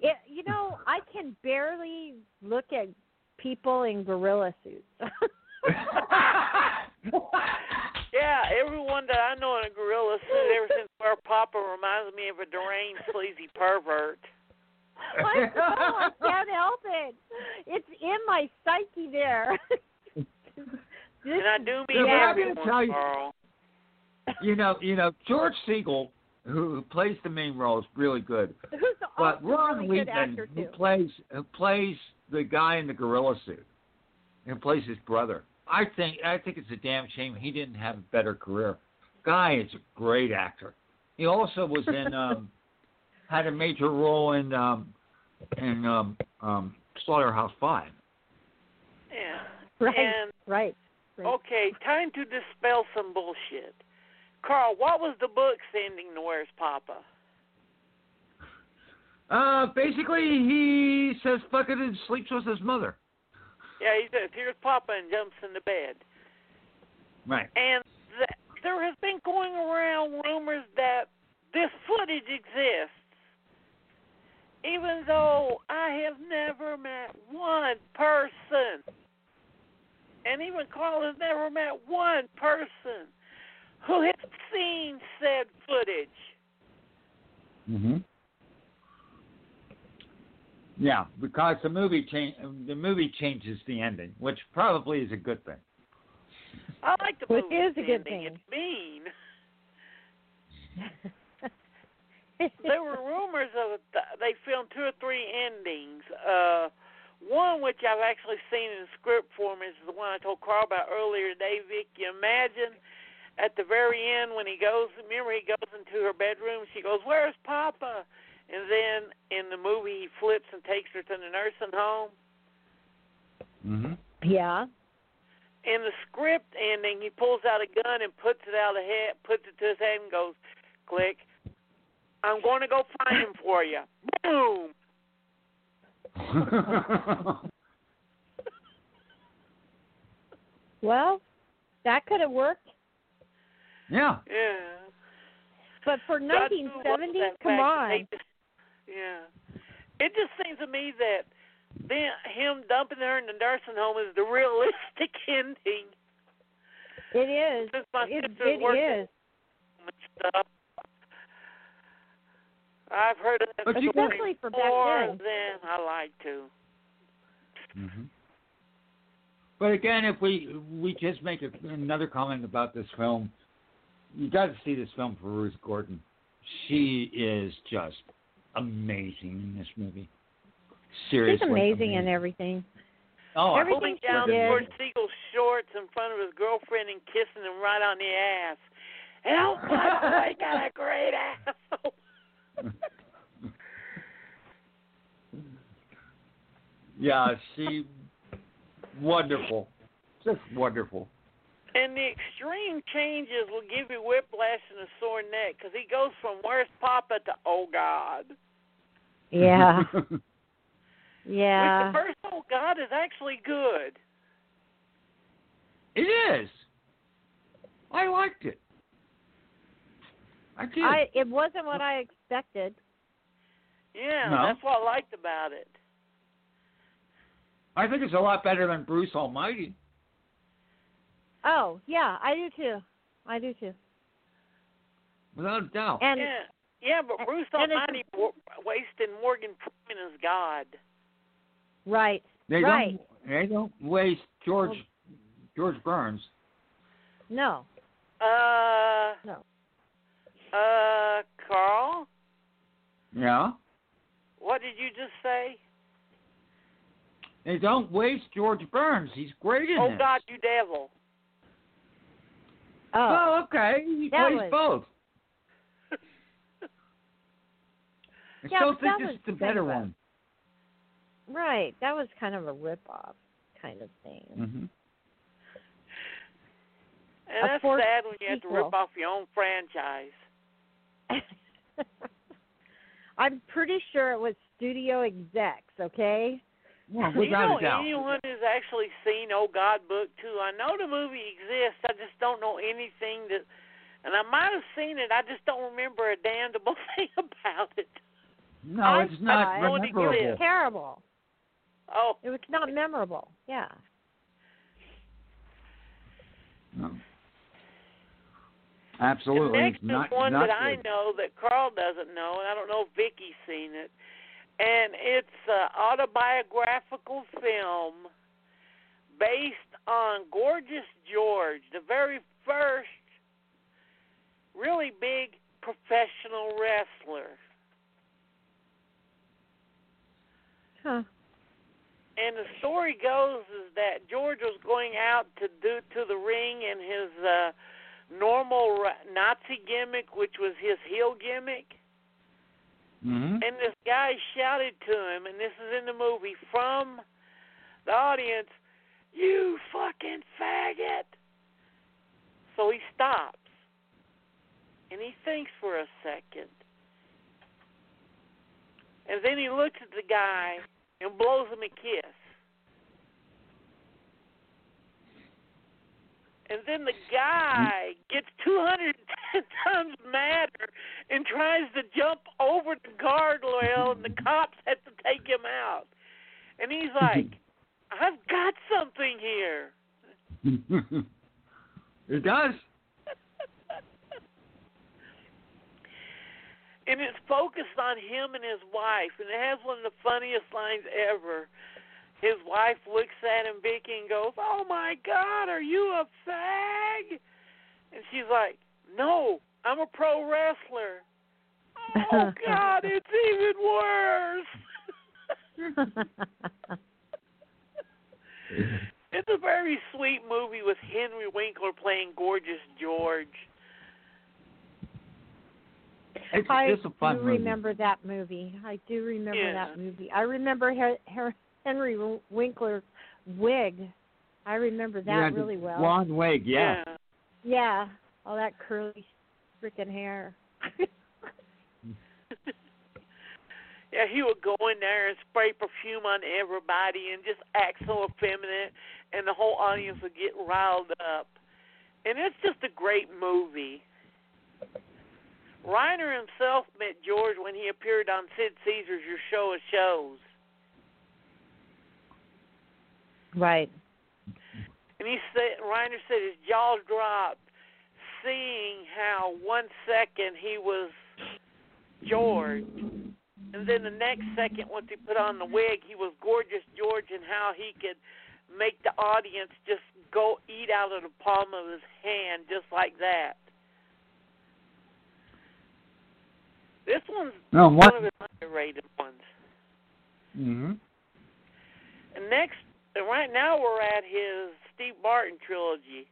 it, you know, I can barely look at people in gorilla suits. *laughs*
Yeah, everyone that I know in a gorilla suit ever since our Papa reminds me of a deranged, sleazy pervert.
I know, I can't help it. It's in my psyche there. *laughs* this
And I do mean
Yeah, but I'm gonna
everyone,
tell you-
Carl.
You know, you know George Segal, who, who plays the main role, is really good. *laughs*
who's
But
also
Ron
a really good
Wheatman,
actor
who plays who plays the guy in the gorilla suit, and plays his brother. I think I think it's a damn shame he didn't have a better career. Guy is a great actor. He also was in *laughs* um, had a major role in um, in um, um, Slaughterhouse Five.
Yeah.
Right,
And
right. right.
okay, time to dispel some bullshit. Carl, what was the book's ending to Where's Poppa?
Uh, basically, he says fuck it and sleeps with his mother.
Yeah, he says, "Here's Papa," and jumps in the bed.
Right.
And th- there has been going around rumors that this footage exists, even though I have never met one person, and even Carl has never met one person who has seen said footage.
Mm-hmm. Yeah, because the movie change the movie changes the ending, which probably is a good thing.
I like the movie It
is a good
ending.
thing.
It's mean. there were rumors of th- they filmed two or three endings. Uh, one which I've actually seen in script form is the one I told Carl about earlier today. Vic, you imagine at the very end when he goes, remember he goes into her bedroom. She goes, "Where's Papa?" And then in the movie, he flips and takes her to the nursing home.
Mm-hmm.
yeah.
in the script ending, he pulls out a gun and puts it out of head, puts it to his head, and goes, "Click! I'm going to go find him for you." Boom! *laughs*
Well, that could have worked,
yeah.
Yeah.
but for
But I do love
1970, come on.
They just- yeah. It just seems to me that then him dumping her in the nursing home is the realistic *laughs* ending.
It is.
Since my
It,
sister's
it
working
is.
stuff. I've heard of that
But
story
Especially for back
more
then.
than I like to.
Mm-hmm. But again, if we we just make a, another comment about this film, you got to see this film for Ruth Gordon. She is just amazing in this movie. Seriously,
She's amazing in everything.
Oh, I-
Everything
pulling down
did.
George Segal's shorts in front of his girlfriend and kissing him right on the ass. And oh, by *laughs* got a great asshole. *laughs*
yeah, she wonderful, just wonderful.
And the extreme changes will give you whiplash and a sore neck because he goes from where's Poppa to oh God.
Yeah.
Which *laughs*
yeah.
the first oh God is actually good.
it is. I liked it. I did.
I it wasn't what I expected.
Yeah,
No.
that's what I liked about it.
I think it's a lot better than Bruce Almighty.
Oh, yeah, I do too. I do too.
Without a doubt.
And
yeah, yeah, but Bruce
and it's-
Almighty wa- wasted Morgan Freeman as God.
right.
they
right.
don't they don't waste George George Burns.
No.
Uh,
No.
uh, Carl,
Yeah.
what did you just say?
They don't waste George Burns. He's great in
Oh
this.
God, you devil!
Oh.
Oh, okay. He
That
plays
was-
both. *laughs* I
Yeah,
still think
that
this is the better
of
one.
Right. That was kind of a rip off kind of thing.
hmm
And
A
that's sad when you have to rip off your own franchise. *laughs*
I'm pretty sure it was studio execs, okay?
Well,
you know
a doubt.
anyone who's actually seen Oh God Book Two? I know the movie exists. I just don't know anything that, and I might have seen it. I just don't remember a damnable *laughs* thing about it.
No,
I
it's not
thought
Don't
It
memorable.
was terrible.
Oh,
It was not memorable. Yeah.
No. Absolutely.
the
Absolutely.
next
it's not,
is one
not
that I know that Carl doesn't know, and I don't know if Vicky's seen it. And it's an autobiographical film based on Gorgeous George, the very first really big professional wrestler.
Huh.
And the story goes is that George was going out to do to the ring in his uh normal Nazi gimmick, which was his heel gimmick.
Mm-hmm.
And this guy shouted to him, and this is in the movie, from the audience, You fucking faggot! So he stops. And he thinks for a second. And then he looks at the guy and blows him a kiss. And then the guy gets 210 times *laughs* madder and tries to jump over the guardrail, and the cops have to take him out. And he's *laughs* like, I've got something here. *laughs*
it does.
and it's focused on him and his wife, and it has one of the funniest lines ever. His wife looks at him, Vicky, and goes, "Oh my God, are you a fag?" And she's like, "No, I'm a pro wrestler." Oh *laughs* God, it's even worse. *laughs* it's a very sweet movie with Henry Winkler playing Gorgeous George.
It's
I
just a fun
do
movie.
remember that movie. I do remember
Yeah.
that movie. I remember Her- Her- Henry Winkler's wig. I remember that
yeah,
really well.
Blonde wig, yeah.
Yeah, all that curly freaking hair. *laughs*
Yeah, he would go in there and spray perfume on everybody and just act so effeminate, and the whole audience would get riled up. And it's just a great movie. Reiner himself met George when he appeared on Sid Caesar's Your Show of Shows.
Right.
And he said, Reiner said his jaw dropped seeing how one second he was George, and then the next second, once he put on the wig, he was gorgeous George, and how he could make the audience just go eat out of the palm of his hand just like that. This one's
No,
one of his underrated ones.
Mm-hmm.
Next, and right now we're at his Steve Martin trilogy.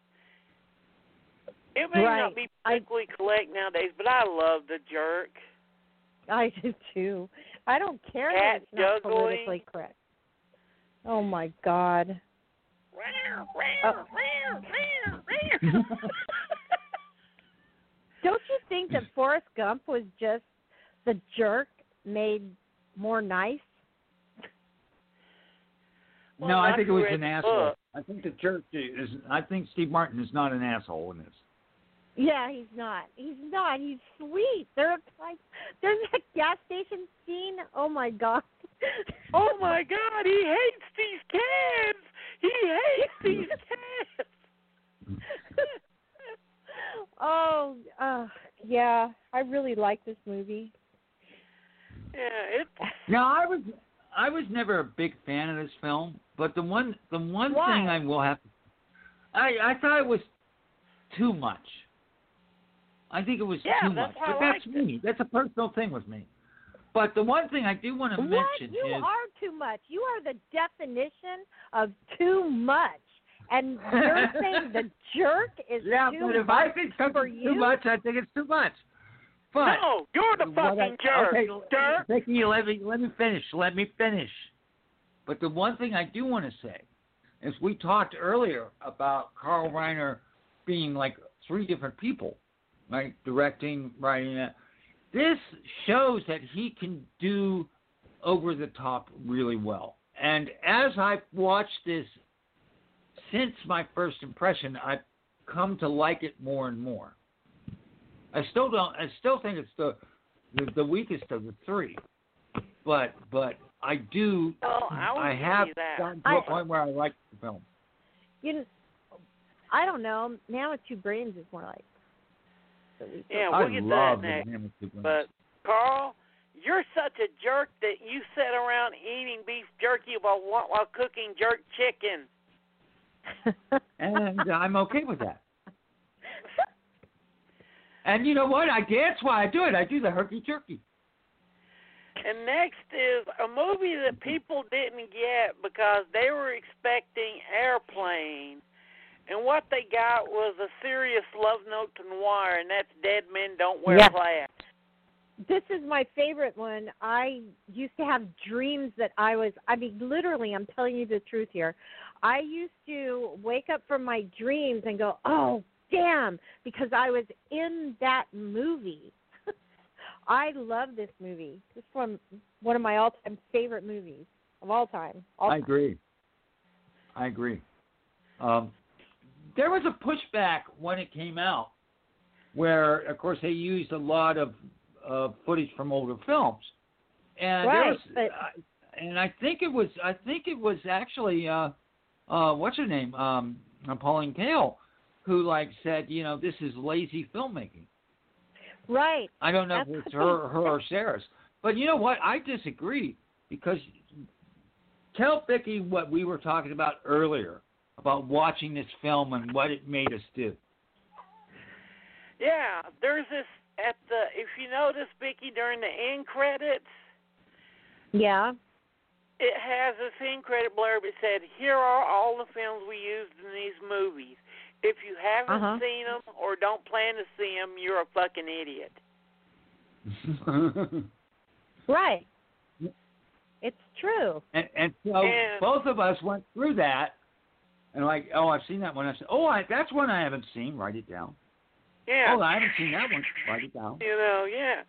It may
Right.
not be
I-
particularly correct nowadays, but I love the jerk.
I do too. I don't care
Cat
that it's not
juggling.
politically correct. Oh my God. Oh. *laughs* *laughs* Don't you think that Forrest Gump was just the jerk made more nice?
Well,
no, I think it was
read
an asshole.
book.
I think the church is. I think Steve Martin is not an asshole in this.
Yeah, he's not. He's not. He's sweet. There, like, there's that gas station scene. Oh my god. *laughs*
Oh my God, he hates these cans. He hates these *laughs* cans.
oh, uh, yeah. I really like this movie.
Yeah, it.
No, I was. I was never a big fan of this film, but the one, the one
Why?
thing I will have, I I thought it was too much. I think it was
Yeah,
too
that's
much,
why
but
I
that's
liked it.
me. That's a personal thing with me. But the one thing I do want to
What?
mention
You
is
are too much. You are the definition of too much. And you're *laughs* saying the jerk is
yeah,
too
but if
much
I think
for
something's
you?
too much, I think it's too much. But
no, you're the fucking
I-
jerk.
Okay,
jerk.
Vicky, let me let me finish. Let me finish. But the one thing I do want to say is we talked earlier about Carl Reiner being like three different people, right? Directing, writing that. This shows that he can do over the top really well. And as I've watched this since my first impression, I've come to like it more and more. I still don't. I still think it's the the, the weakest of the three, but but I do.
Oh, I
I have
you
gotten to
I-
a point where I like the film.
You, kn- I don't know. Man with two brains is more like. the.
Yeah, we'll get
love
that next.
Man with Two Brains.
But Carl, you're such a jerk that you sit around eating beef jerky while while cooking jerk chicken. *laughs*
and uh, I'm okay with that. *laughs* And you know what? I that's why I do it. I do the herky jerky.
And next is a movie that people didn't get because they were expecting Airplane. And what they got was a serious love note to noir, and that's Dead Men Don't Wear
Yeah.
Flats.
this is my favorite one. I used to have dreams that I was I mean literally I'm telling you the truth here. I used to wake up from my dreams and go, "Oh, damn," because I was in that movie. I love this movie. This is one one of my all-time favorite movies of all time. All
I
time.
agree. I agree. Um, there was a pushback when it came out, where of course they used a lot of uh, footage from older films, and there
Right,
was,
but-
I- and I think it was I think it was actually uh, uh, what's her name um, Pauline Kael, who like said you know this is lazy filmmaking.
Right.
I don't know
That's
if it's her, her or Sarah's. But you know what? I disagree because tell Vicky what we were talking about earlier about watching this film and what it made us do.
Yeah, there's this at the if you notice Vicky during the end credits,
Yeah.
it has this end credit blurb. It said, "Here are all the films we used in these movies. If you haven't
Uh-huh.
seen them or don't plan to see them, you're a fucking idiot." *laughs*
Right. It's true.
and, and so
And-
both of us went through that and like, oh, I've seen that one. I said, oh, I, that's one I haven't seen. Write it down.
Yeah.
Oh, I haven't seen that one. Write it down.
You know, yeah.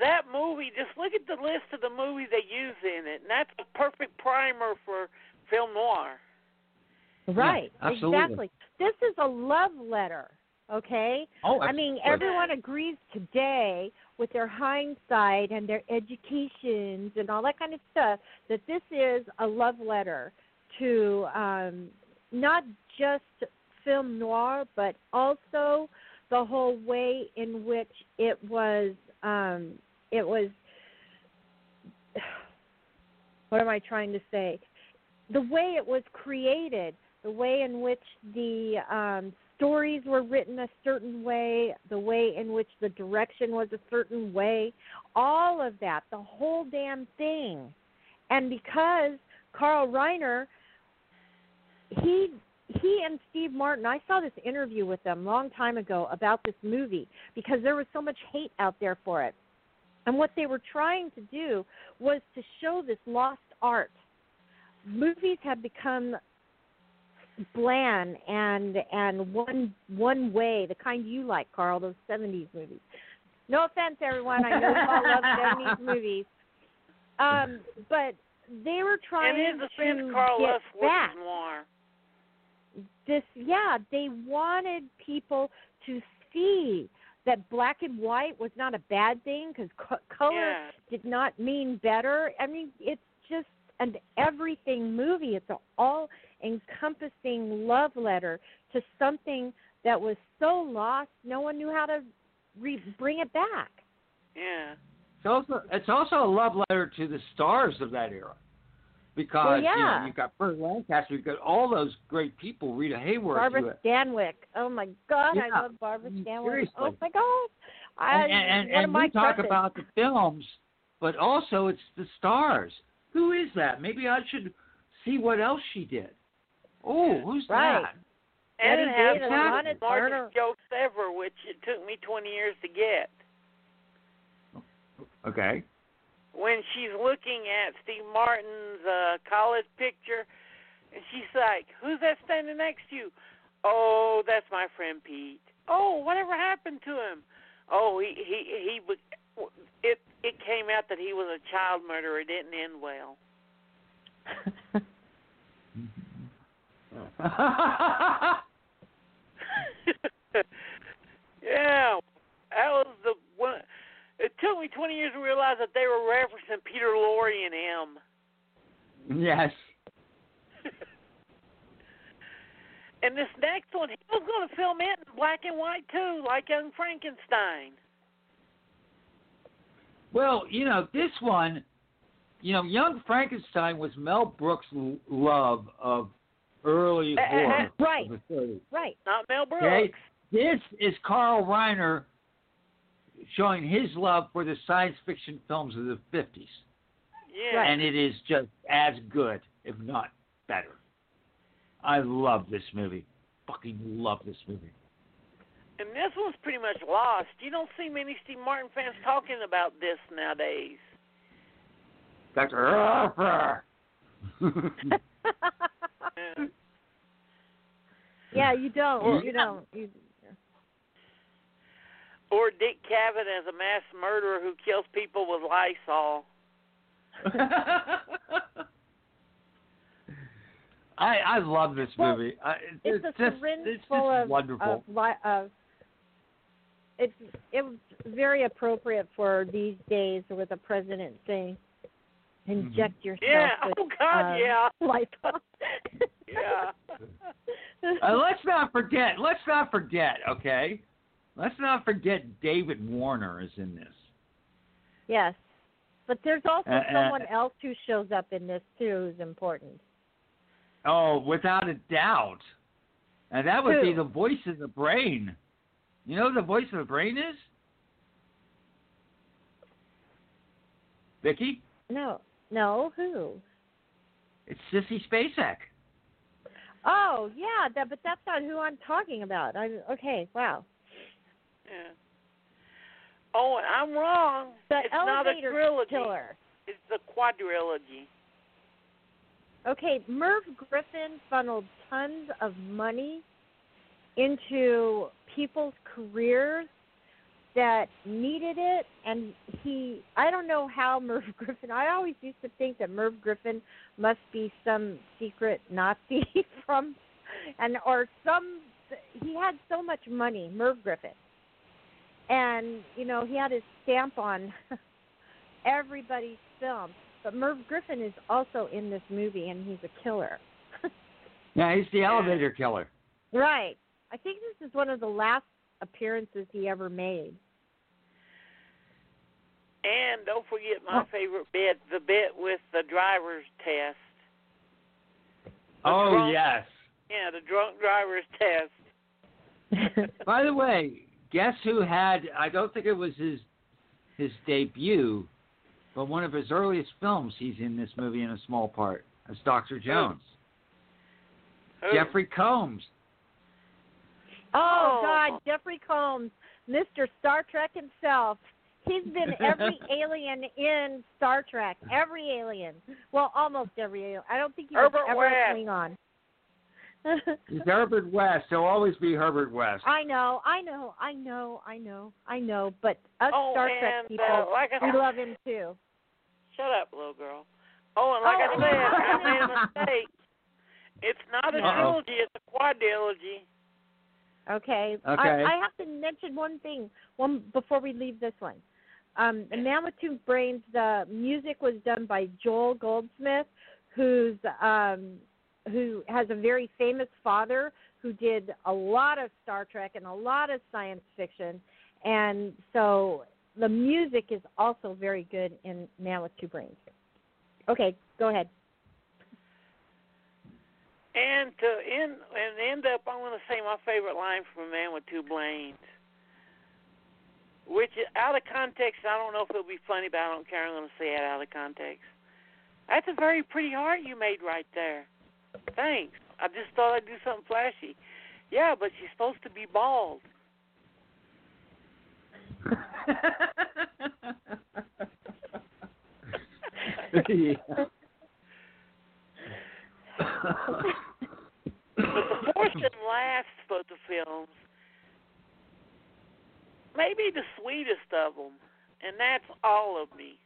That movie, just look at the list of the movies they use in it, and that's a perfect primer for film noir.
Right.
absolutely.
Exactly. This is a love letter, okay?
Oh,
I mean, everyone agrees today with their hindsight and their educations and all that kind of stuff that this is a love letter to um, not just film noir, but also the whole way in which it was. Um, it was. *sighs* What am I trying to say? The way it was created, the way in which the um, stories were written a certain way, the way in which the direction was a certain way, all of that, the whole damn thing. And because Carl Reiner, he he and Steve Martin, I saw this interview with them a long time ago about this movie because there was so much hate out there for it. And what they were trying to do was to show this lost art. Movies have become bland and and one one way, the kind you like, Carl, those seventies movies. No offense, everyone. I know you all love *laughs* seventies movies. Um, but they were trying
and defense,
to
Carl
get
Luss
back
noir.
this yeah they wanted people to see that black and white was not a bad thing because co- color
Yeah.
did not mean better i mean it's an everything movie. It's an all encompassing love letter to something that was so lost no one knew how to re- bring it back.
Yeah.
It's also it's also a love letter to the stars of that era, because
Well,
you know, you've got Burt Lancaster, you've got all those great people, Rita Hayworth,
barbara stanwyck. Oh my god i love barbara
I
stanwyck.
seriously.
oh my god. I,
and and,
one of
and
my
we talk about the films, but also it's the stars. Who is that? Maybe I should see what else she did. Oh, who's
Right.
that?
And
Betty
it has
Davis,
one of
Lana
the largest jokes ever, which it took me 20 years to get.
Okay.
When she's looking at Steve Martin's uh, college picture, and she's like, "Who's that standing next to you?" "Oh, that's my friend Pete." "Oh, whatever happened to him?" "Oh, he he he was." It it came out that he was a child murderer. It didn't end well. *laughs* yeah, that was the one. It took me 20 years to realize that they were referencing Peter Lorre and him.
yes. *laughs*
And this next one, he was going to film it in black and white too, like Young Frankenstein.
Well, you know this one, you know, Young Frankenstein was Mel Brooks' l- love of early
Eh, eh,
horror
eh, right.
of the 30s.
Right.
Not Mel Brooks.
Okay, this is Carl Reiner showing his love for the science fiction films of the 50s,
Yeah.
and it is just as good, if not better. I love this movie. Fucking love this movie.
And this one's pretty much lost. You don't see many Steve Martin fans talking about this nowadays.
Dr. Harper.
Yeah.
yeah, you don't. You don't. You,
Or Dick Cavett as a mass murderer who kills people with Lysol. *laughs*
I I love this
Well,
movie. I,
it's
it's
a
just
syringe
it's
full
just
of
wonderful.
of, of it's it was very appropriate for these days with the president saying, "Inject yourself
Yeah.
with
Oh God.
uh,
yeah.
Lysol."
Yeah. *laughs*
Uh, let's not forget. Let's not forget. Okay, let's not forget David Warner is in this.
yes, but there's also
Uh, uh,
someone else who shows up in this too who's important.
Oh, without a doubt. And that would be the voice of the brain. You know who the voice of the brain is? Vicky?
No, no, who?
It's Sissy Spacek.
Oh yeah, that but that's not who I'm talking about. I okay, wow.
Yeah. Oh, and I'm wrong.
The
it's not a
elevator
trilogy.
killer.
It's a quadrilogy.
Okay, Merv Griffin funneled tons of money into people's careers that needed it and he I don't know how Merv *laughs* Griffin I always used to think that Merv Griffin must be some secret Nazi *laughs* from and or some he had so much money, Merv Griffin. And, you know, he had his stamp on *laughs* everybody's film. But Merv Griffin is also in this movie and he's a killer.
Yeah, he's the elevator killer.
right. I think this is one of the last appearances he ever made.
And don't forget my
Oh.
favorite bit, the bit with the driver's test. The
Oh,
drunk-
yes.
Yeah, the drunk driver's test. *laughs*
By the way, guess who had? I don't think it was his his debut, but one of his earliest films. He's in this movie in a small part as Doctor Jones.
Who?
Jeffrey Combs.
Oh
Oh.
God, Jeffrey Combs, Mr. Star Trek himself. He's been every *laughs* alien in Star Trek. Every alien. Well, almost every alien. I don't think he was
Herbert
ever
West.
a Klingon.
He's Herbert West. He'll always be Herbert West.
I know, I know, I know, I know, I know. But us
Oh,
Star Trek
and,
people,
uh, like I
we
said,
love him too.
shut up, little girl. Oh, and like
Oh,
I said, I made a *laughs* mistake. It's not a
Uh-oh.
trilogy; it's a quadrilogy.
Okay.
Okay.
I, I have to mention one thing one before we leave this one. Um, the Man with Two Brains. The music was done by Joel Goldsmith, who's um, who has a very famous father who did a lot of Star Trek and a lot of science fiction, and so the music is also very good in Man with Two Brains. Okay, go ahead.
And to end and end up, I'm going to say my favorite line from a Man with Two Brains, which is out of context. I don't know if it'll be funny, but I don't care. I'm going to say it out of context. That's a very pretty heart you made right there. Thanks. I just thought I'd do something flashy. Yeah, but she's supposed to be bald. *laughs* *laughs* *laughs*
yeah.
But the fourth and last of the films, maybe the sweetest of them, and that's all of me.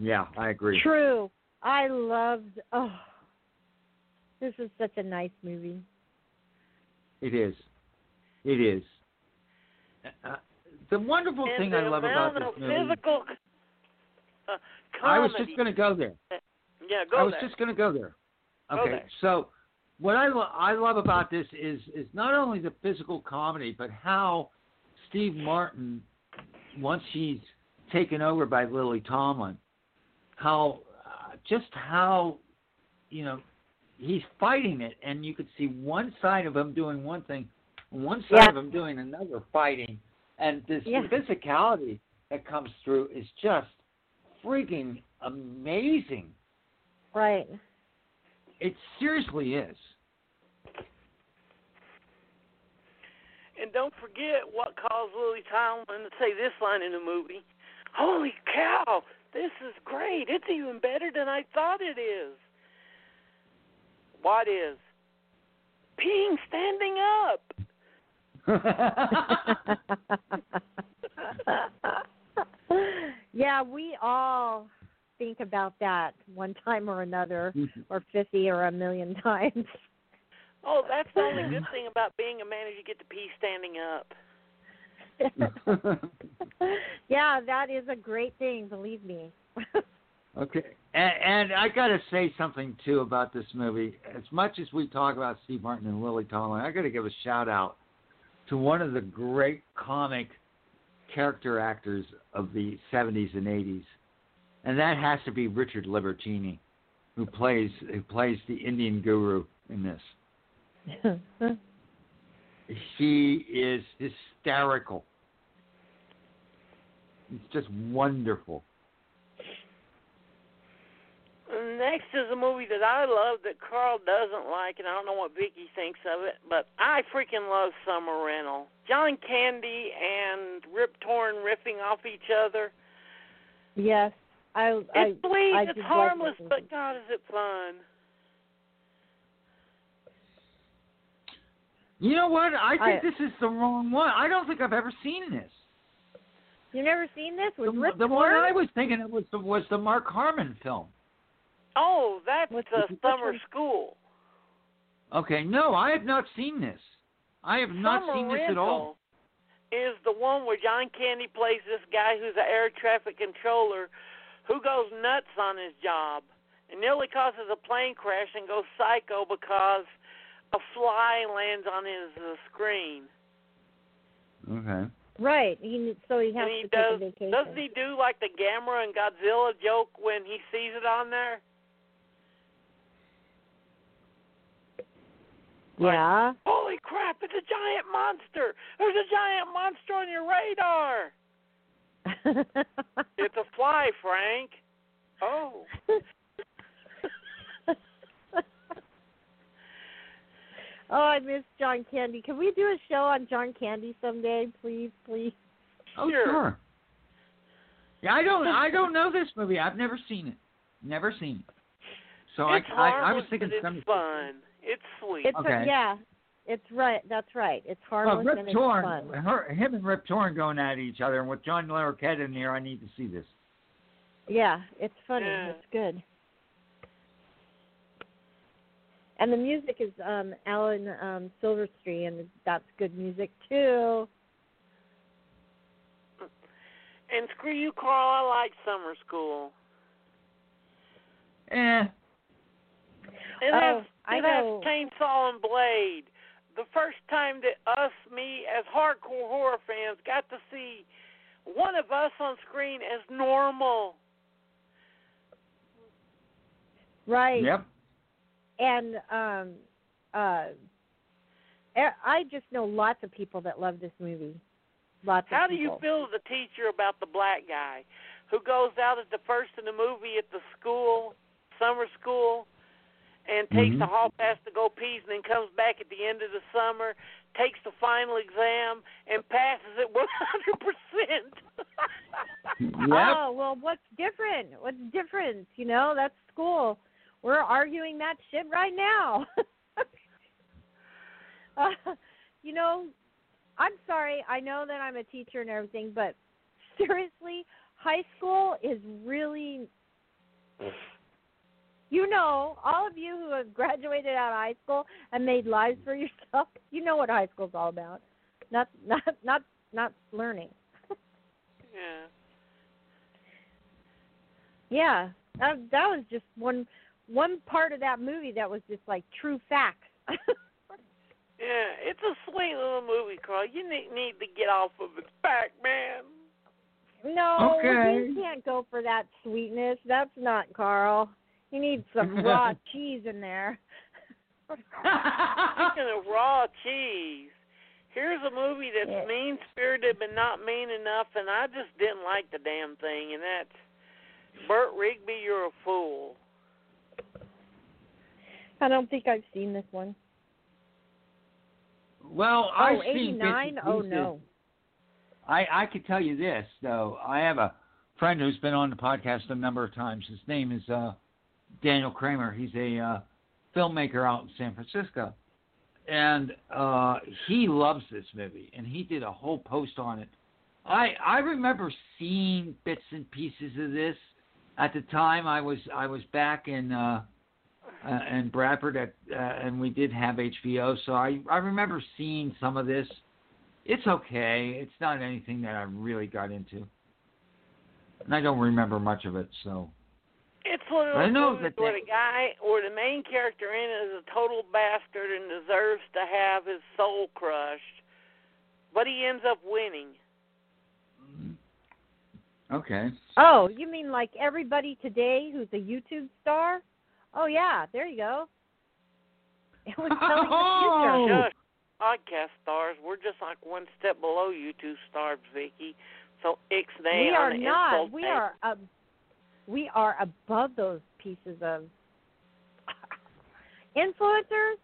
yeah, I agree.
True. I loved. Oh, this is such a nice movie.
It is. It is. Uh, the wonderful
and
thing
the
I love about
amount
this
of
movie.
physical uh,
I was *laughs* just going to go there.
Yeah, go there.
I was
there.
just going to go there. Okay, so what I lo- I love about this is is not only the physical comedy, but how Steve Martin, once he's taken over by Lily Tomlin, how uh, just how you know he's fighting it, and you could see one side of him doing one thing, one side
Yeah.
of him doing another, fighting, and this
Yeah.
physicality that comes through is just freaking amazing.
Right.
It seriously is.
And don't forget what caused Lily Tomlin to say this line in the movie. Holy cow, this is great. It's even better than I thought it is. What is? Peeing standing up. *laughs*
yeah, we all think about that one time or another, mm-hmm. or 50 or a million *laughs* times.
Oh, that's the only good thing about being a man is you get to pee standing up. *laughs*
yeah, that is a great thing, believe me. *laughs*
Okay, and, and I got to say something too about this movie. As much as we talk about Steve Martin and Lily Tomlin, I got to give a shout out to one of the great comic character actors of the 70s and 80s, and that has to be Richard Libertini, who plays who plays the Indian guru in this. *laughs* He is hysterical. It's just wonderful.
Next is a movie that I love that Carl doesn't like, and I don't know what Vicky thinks of it, but I freaking love Summer Rental. John Candy and Rip Torn riffing off each other.
yes, I.
It's
I,
sweet,
I
it's
did like
harmless, but. God, is it fun.
You know what? I think
I-
this is the wrong one. I don't think I've ever seen this.
you never seen this
The,
with Rip
the one I was thinking of was the, was the Mark Harmon film.
Oh, that's
What's- which
Summer
one?
School.
Okay, no, I have not seen this. I have not seen this at all.
Is the one where John Candy plays this guy who's an air traffic controller who goes nuts on his job and nearly causes a plane crash and goes psycho because a fly lands on his uh, screen.
Okay.
Right. He so he has
and he
to
does
take a vacation.
doesn't he do like the Gamera and Godzilla joke when he sees it on there?
Yeah.
Holy crap, it's a giant monster. There's a giant monster on your radar. It's a fly, Frank. Oh. *laughs*
oh, I miss John Candy. Can we do a show on John Candy someday, please, please?
Oh
Sure.
sure. Yeah, I don't I don't know this movie. I've never seen it. Never seen it. So
it's
I, I I was thinking
it's
some
fun. It's sweet.
It's
Okay.
yeah. It's right. That's right. It's harmless
Rip
and it's
Torn,
fun.
her, him and Rip Torn going at each other, and with John Larroquette in here, I need to see this.
Yeah, it's funny.
Yeah.
It's good. And the music is um Alan um Silvestri and that's good music too.
And screw you, Carl. I like summer school.
Eh,
It
Oh,
has
I
it
know.
has chainsaw and blade. The first time that us, me, as hardcore horror fans, got to see one of us on screen as normal.
Right.
yep.
And um uh I just know lots of people that love this movie. Lots
How
of
do you feel as a teacher about the black guy who goes out at the first in the movie at the school, summer school, and takes
Mhm.
the hall pass to go peas and then comes back at the end of the summer, takes the final exam, and passes it *laughs* 100%?
Yep.
Oh, well what's different? What's different? You know, that's school. We're arguing that shit right now. *laughs* uh, you know, I'm sorry. I know that I'm a teacher and everything, but seriously, high school is really you know, all of you who have graduated out of high school and made lives for yourself, *laughs* you know what high school's all about. Not not not not learning.
yeah.
Yeah, that that was just one one part of that movie that was just like true facts. *laughs*
Yeah, it's a sweet little movie, Carl. You need, need to get off of its back, man.
no,
Okay.
you can't go for that sweetness. That's not Carl. You need *laughs* some raw cheese in there.
Speaking of raw cheese, here's a movie that's
Yeah.
mean spirited but not mean enough, and I just didn't like the damn thing, and that's Bert Rigby, You're a Fool.
I don't think I've seen this one.
Well,
Oh,
I've seen
89?
bits
Oh, no.
I I could tell you this though. I have a friend who's been on the podcast a number of times. His name is uh, Daniel Kramer. He's a uh, filmmaker out in San Francisco, and uh, he loves this movie. And he did a whole post on it. I I remember seeing bits and pieces of this at the time. I was I was back in. Uh, uh, in Bradford, at, uh, and we did have HBO, so I I remember seeing some of this it's okay. It's not anything that I really got into, and I don't remember much of it. So
It's one of
I know
movies
that
where the guy or the main character in it is a total bastard and deserves to have his soul crushed, but he ends up winning.
okay,
Oh, you mean like everybody today who's a YouTube star? Oh yeah, there you go. *laughs* It was telling
Oh!
the future.
Shush, podcast stars, we're just like one step below YouTube stars, Vicky. So ixnay
We
on
are
the
not. We
table.
are. Uh, we are above those pieces of *laughs* influencers.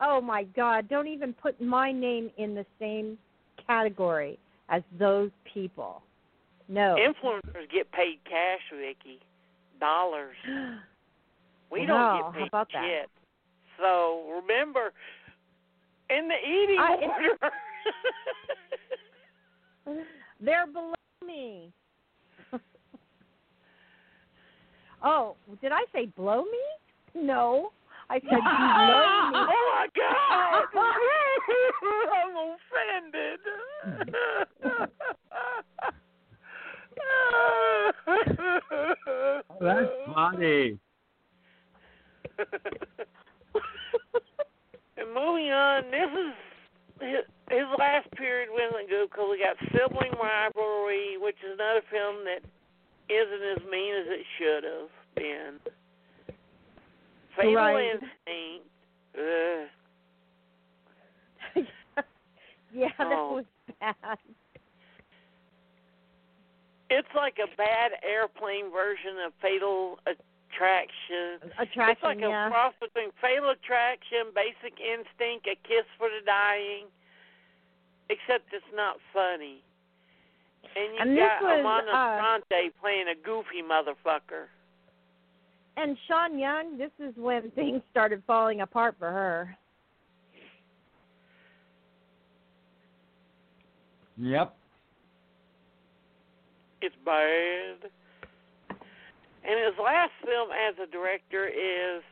Oh my God! Don't even put my name in the same category as those people. No.
Influencers get paid cash, Vicky. Dollars. *gasps* We don't get
how
paid
about that?
shit. So remember, in the eating
I-
order. *laughs*
They're below me. Oh, did I say blow me? No, I said *laughs* below me.
oh my God! I'm offended. *laughs*
that's funny.
and moving on, this is his, his last period wasn't good because we got sibling rivalry, which is another film that isn't as mean as it should have been. Fatal
Right.
Instinct. Ugh. *laughs*
yeah, that
Oh.
was bad.
It's like a bad airplane version of Fatal Attraction.
Attraction,
it's like
yeah.
a cross between Fatal Attraction, Basic Instinct, A Kiss for the Dying, except it's not funny. And you
And this
got
was,
Amanda
uh,
Bronte playing a goofy motherfucker.
And Sean Young, this is when things started falling apart for her.
Yep.
It's bad. And his last film as a director is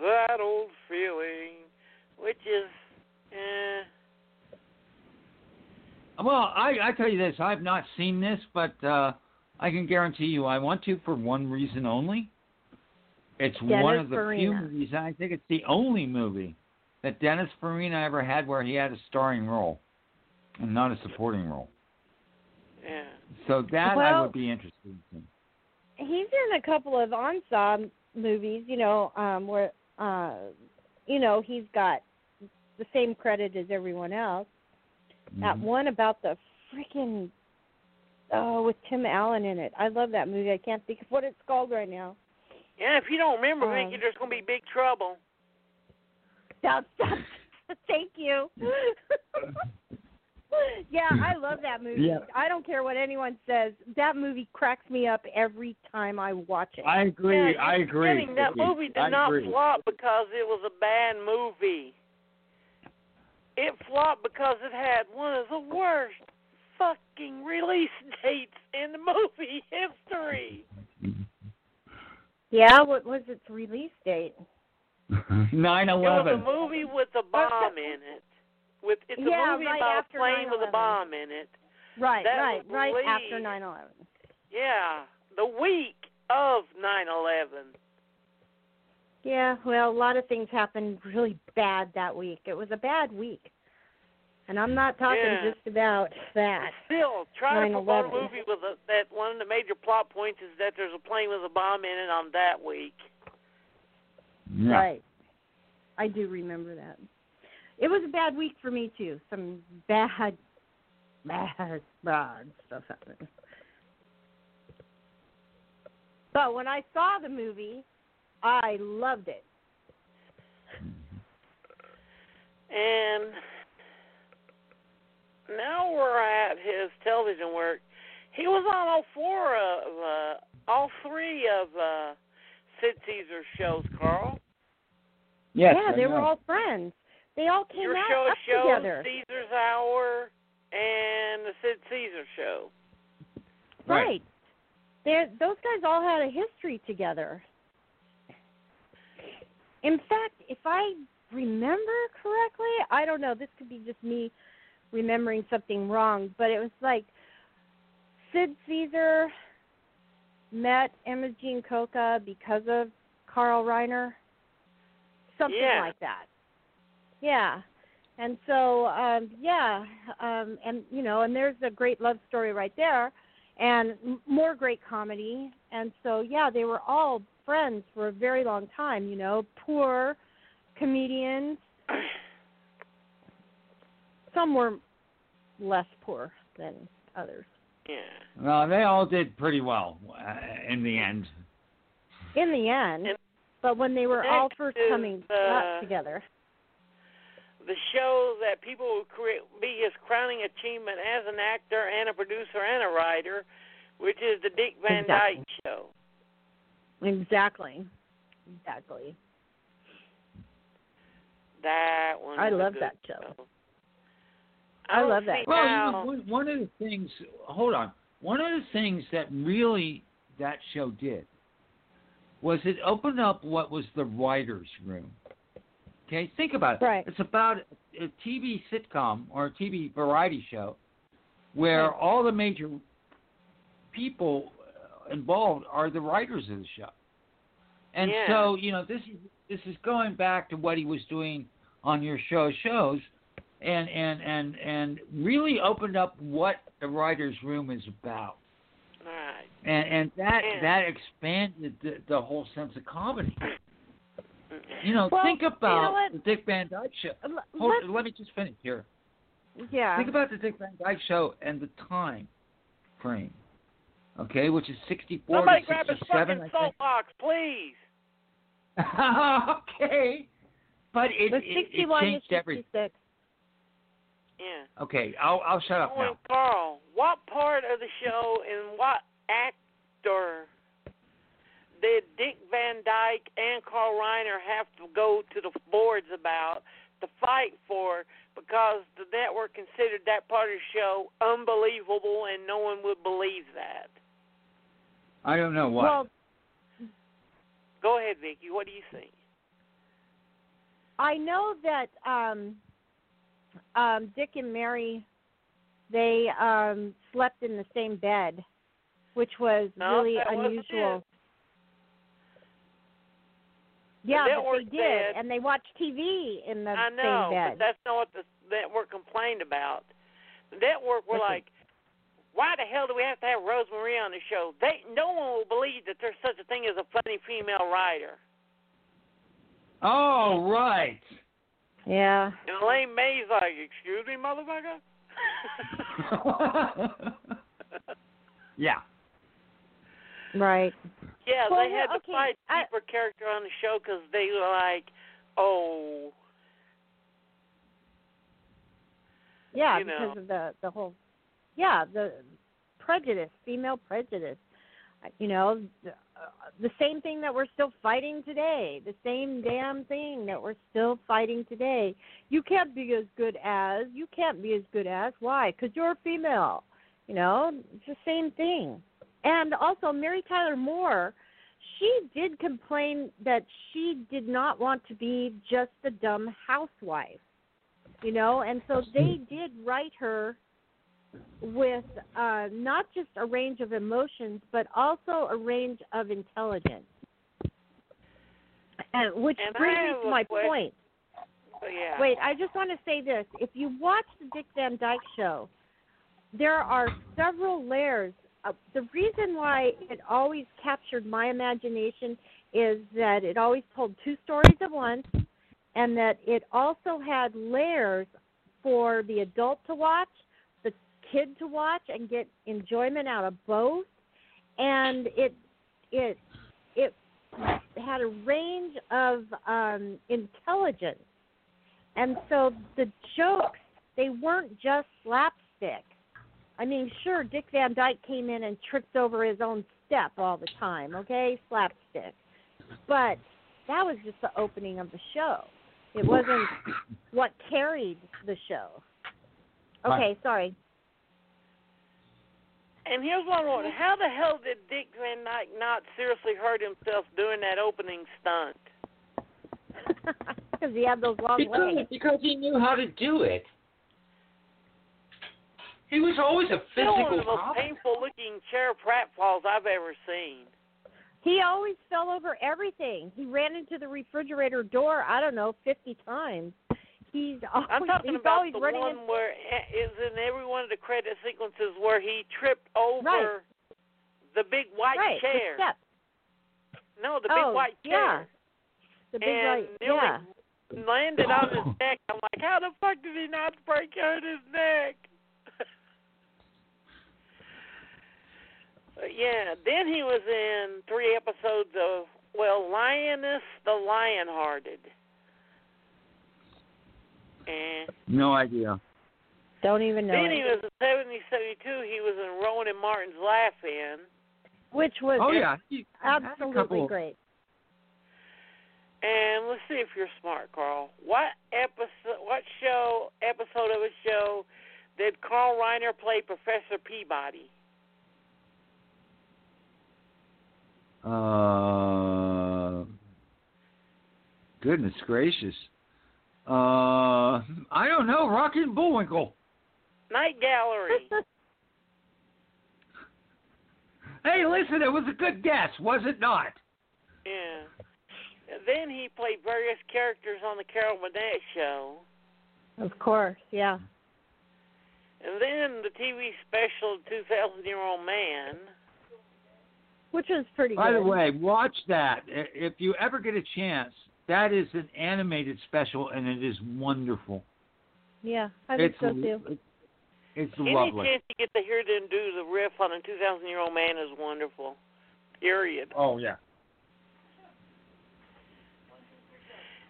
That Old Feeling, which is, eh.
Well, I I tell you this, I've not seen this, but uh, I can guarantee you I want to for one reason only. It's one of the
Farina.
few movies, I think it's the only movie that Dennis Farina ever had where he had a starring role and not a supporting role.
Yeah.
So that I would be interested in.
He's in a couple of ensemble movies, you know, um where uh you know, he's got the same credit as everyone else. That
Mhm.
one about the freaking oh with Tim Allen in it. I love that movie. I can't think of what it's called right now.
Yeah, if you don't remember,
Um,
Vicky, there's going to be big trouble.
Stop, stop. *laughs* Thank you. *laughs* yeah, I love that movie.
Yeah.
I don't care what anyone says. That movie cracks me up every time I watch it.
I agree.
Yeah,
I
you're
agree.
kidding. That movie did
I
not
agree.
flop because it was a bad movie. It flopped because it had one of the worst fucking release *laughs* dates in the movie history.
yeah, what was its release date? *laughs*
Nine eleven.
It was
eleven.
a movie with a bomb in it. With it's a
Yeah,
movie
right
about a plane with a bomb in it.
Right,
That
right,
was
right
released.
after nine eleven.
Yeah, the week of 9/11.
Yeah, well, a lot of things happened really bad that week. It was a bad week. And I'm not talking
Yeah.
just about that.
Still, try to promote a movie with a, that one of the major plot points is that there's a plane with a bomb in it on that week.
Yeah.
Right. I do remember that. It was a bad week for me too. Some bad, bad, bad stuff happened. But when I saw the movie, I loved it.
And now we're at his television work. He was on all four of, uh, all three of uh, Sid Caesar's shows, Carl.
Yes,
yeah,
I
they were all friends. They all came
Your
out
show
up
shows
together.
Caesar's Hour and the Sid Caesar show.
Right.
Right. They're, those guys all had a history together. In fact, if I remember correctly, I don't know, this could be just me remembering something wrong, but it was like Sid Caesar met Imogene Coca because of Carl Reiner. Something
Yeah.
like that. Yeah. And so, um, yeah, um, and you know, and there's a great love story right there, and m- more great comedy. And so, yeah, they were all friends for a very long time. You know, poor comedians. *coughs* Some were less poor than others.
Yeah.
Well, they all did pretty well uh, in the end.
In the end,
And
but when they were all first
is,
coming
uh,
together,
The show that people will create, be his crowning achievement as an actor and a producer and a writer, which is the Dick Van
Exactly.
Dyke Show.
Exactly, exactly.
That one.
I love that show.
I,
I
don't
love that.
Well, you know, one, one of the things. Hold on. One of the things that really that show did was it opened up what was the writers' room. Okay, think about it.
Right.
It's about a TV sitcom or a TV variety show where
Right.
all the major people involved are the writers of the show. And
Yeah.
so, you know, this is this is going back to what he was doing on your show shows and and and and really opened up what the writers room is about.
Right.
And and that
Yeah.
that expanded the, the whole sense of comedy. Mm-hmm. You know,
Well,
think
you know
about the Dick Van Dyke show. Hold,
let's-
let me just finish here.
yeah.
Think about the Dick Van Dyke show and the time frame. Okay, which is 64
Somebody
to
grab a
67.
fucking
I think.
soapbox, please. *laughs*
okay. But it, it, it
61 to
changed everything.
Yeah.
Okay, I'll I'll shut up
Oh,
now.
Carl, what part of the show and what actor did Dick Van Dyke and Carl Reiner have to go to the boards about to fight for because the network considered that part of the show unbelievable and no one would believe that?
I don't know what.
Well,
Go ahead, Vicky. What do you think?
I know that um, um, Dick and Mary they um, slept in the same bed, which was
No,
really
that wasn't
unusual.
it.
Yeah, but they did,
said-
and they watched TV in the same bed.
I know,
same bed.
but that's not what the network complained about. The network were
Listen.
like, "Why the hell do we have to have Rose Marie on the show? They no one will believe that there's such a thing as a funny female writer."
oh, right.
yeah.
And Elaine May's like, "Excuse me, motherfucker." *laughs*
yeah.
Right.
yeah,
Well,
they had to
okay,
fight
I-
deeper character on the show because they were like, "Oh,
Yeah,
You
because
know.
of the the whole, yeah, the prejudice, female prejudice. You know, the, uh, the same thing that we're still fighting today. The same damn thing that we're still fighting today. You can't be as good as. You can't be as good as. Why? Because you're a female. You know, it's the same thing. And also, Mary Tyler Moore, she did complain that she did not want to be just a dumb housewife you know and so they did write her with uh not just a range of emotions but also a range of intelligence and which
And
brings me to my
question.
point
so yeah."
wait i just want to say this if you watch the dick van dyke show there are several layers uh, the reason why it always captured my imagination is that it always told two stories at once and that it also had layers for the adult to watch, kid to watch, and get enjoyment out of both. And it it it had a range of um, intelligence, and so the jokes they weren't just slapstick. I mean, sure, Dick Van Dyke came in and tripped over his own step all the time, okay? Slapstick. But that was just the opening of the show. It wasn't *coughs* what carried the show. Okay, sorry.
And here's one more. How the hell did Dick Van Dyke not seriously hurt himself doing that opening stunt?
Because he had those long
Because,
legs.
because he knew how to do it. He was always a
Still one
physical
of the most painful looking chair pratfalls I've ever seen.
He always fell over everything. He ran into the refrigerator door, I don't know, 50 times. He's always,
I'm talking
he's
about
always
the
running
one
in,
where is in every one of the credit sequences where he tripped over
Right.
the big white
right,
chair.
the.
No, the
oh,
big white chair. yeah.
The big
and nearly
yeah.
landed on his neck. I'm like, how the fuck did he not break out his neck? But yeah, then he was in three episodes of well, Linus the Lionhearted. And
No idea.
Don't even know.
then
it.
he was in seventy seventy two he was in Rowan and Martin's Laugh In.
Which was
Oh yeah, he
absolutely great.
And let's see if you're smart, Carl. What episode what show episode of a show did Carl Reiner play Professor Peabody?
Uh, goodness gracious. Uh, I don't know. Rocky and Bullwinkle.
Night Gallery. *laughs*
Hey, listen, it was a good guess, was it not?
yeah. Then he played various characters on the Carol Burnett show.
Of course, yeah.
And then the TV special Two Thousand Year Old Man.
Which is pretty
By
good.
the way, watch that. If you ever get a chance, that is an animated special, and it is wonderful.
Yeah, I think
it's
so too.
it- it's
Any
lovely.
chance you get to hear them do the riff on a Two Thousand Year Old Man is wonderful. Period.
Oh yeah.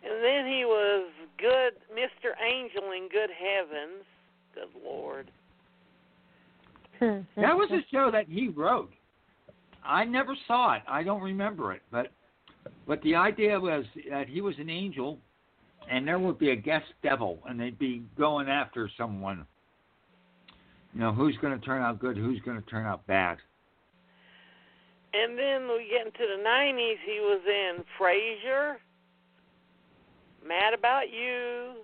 And then he was good, Mr. Angel in Good Heavens. Good Lord. Hmm.
That was a show that he wrote. I never saw it. I don't remember it, but but the idea was that he was an angel, and there would be a guest devil, and they'd be going after someone. You know, who's going to turn out good? Who's going to turn out bad?
And then we get into the 90s, he was in Frasier, Mad About You.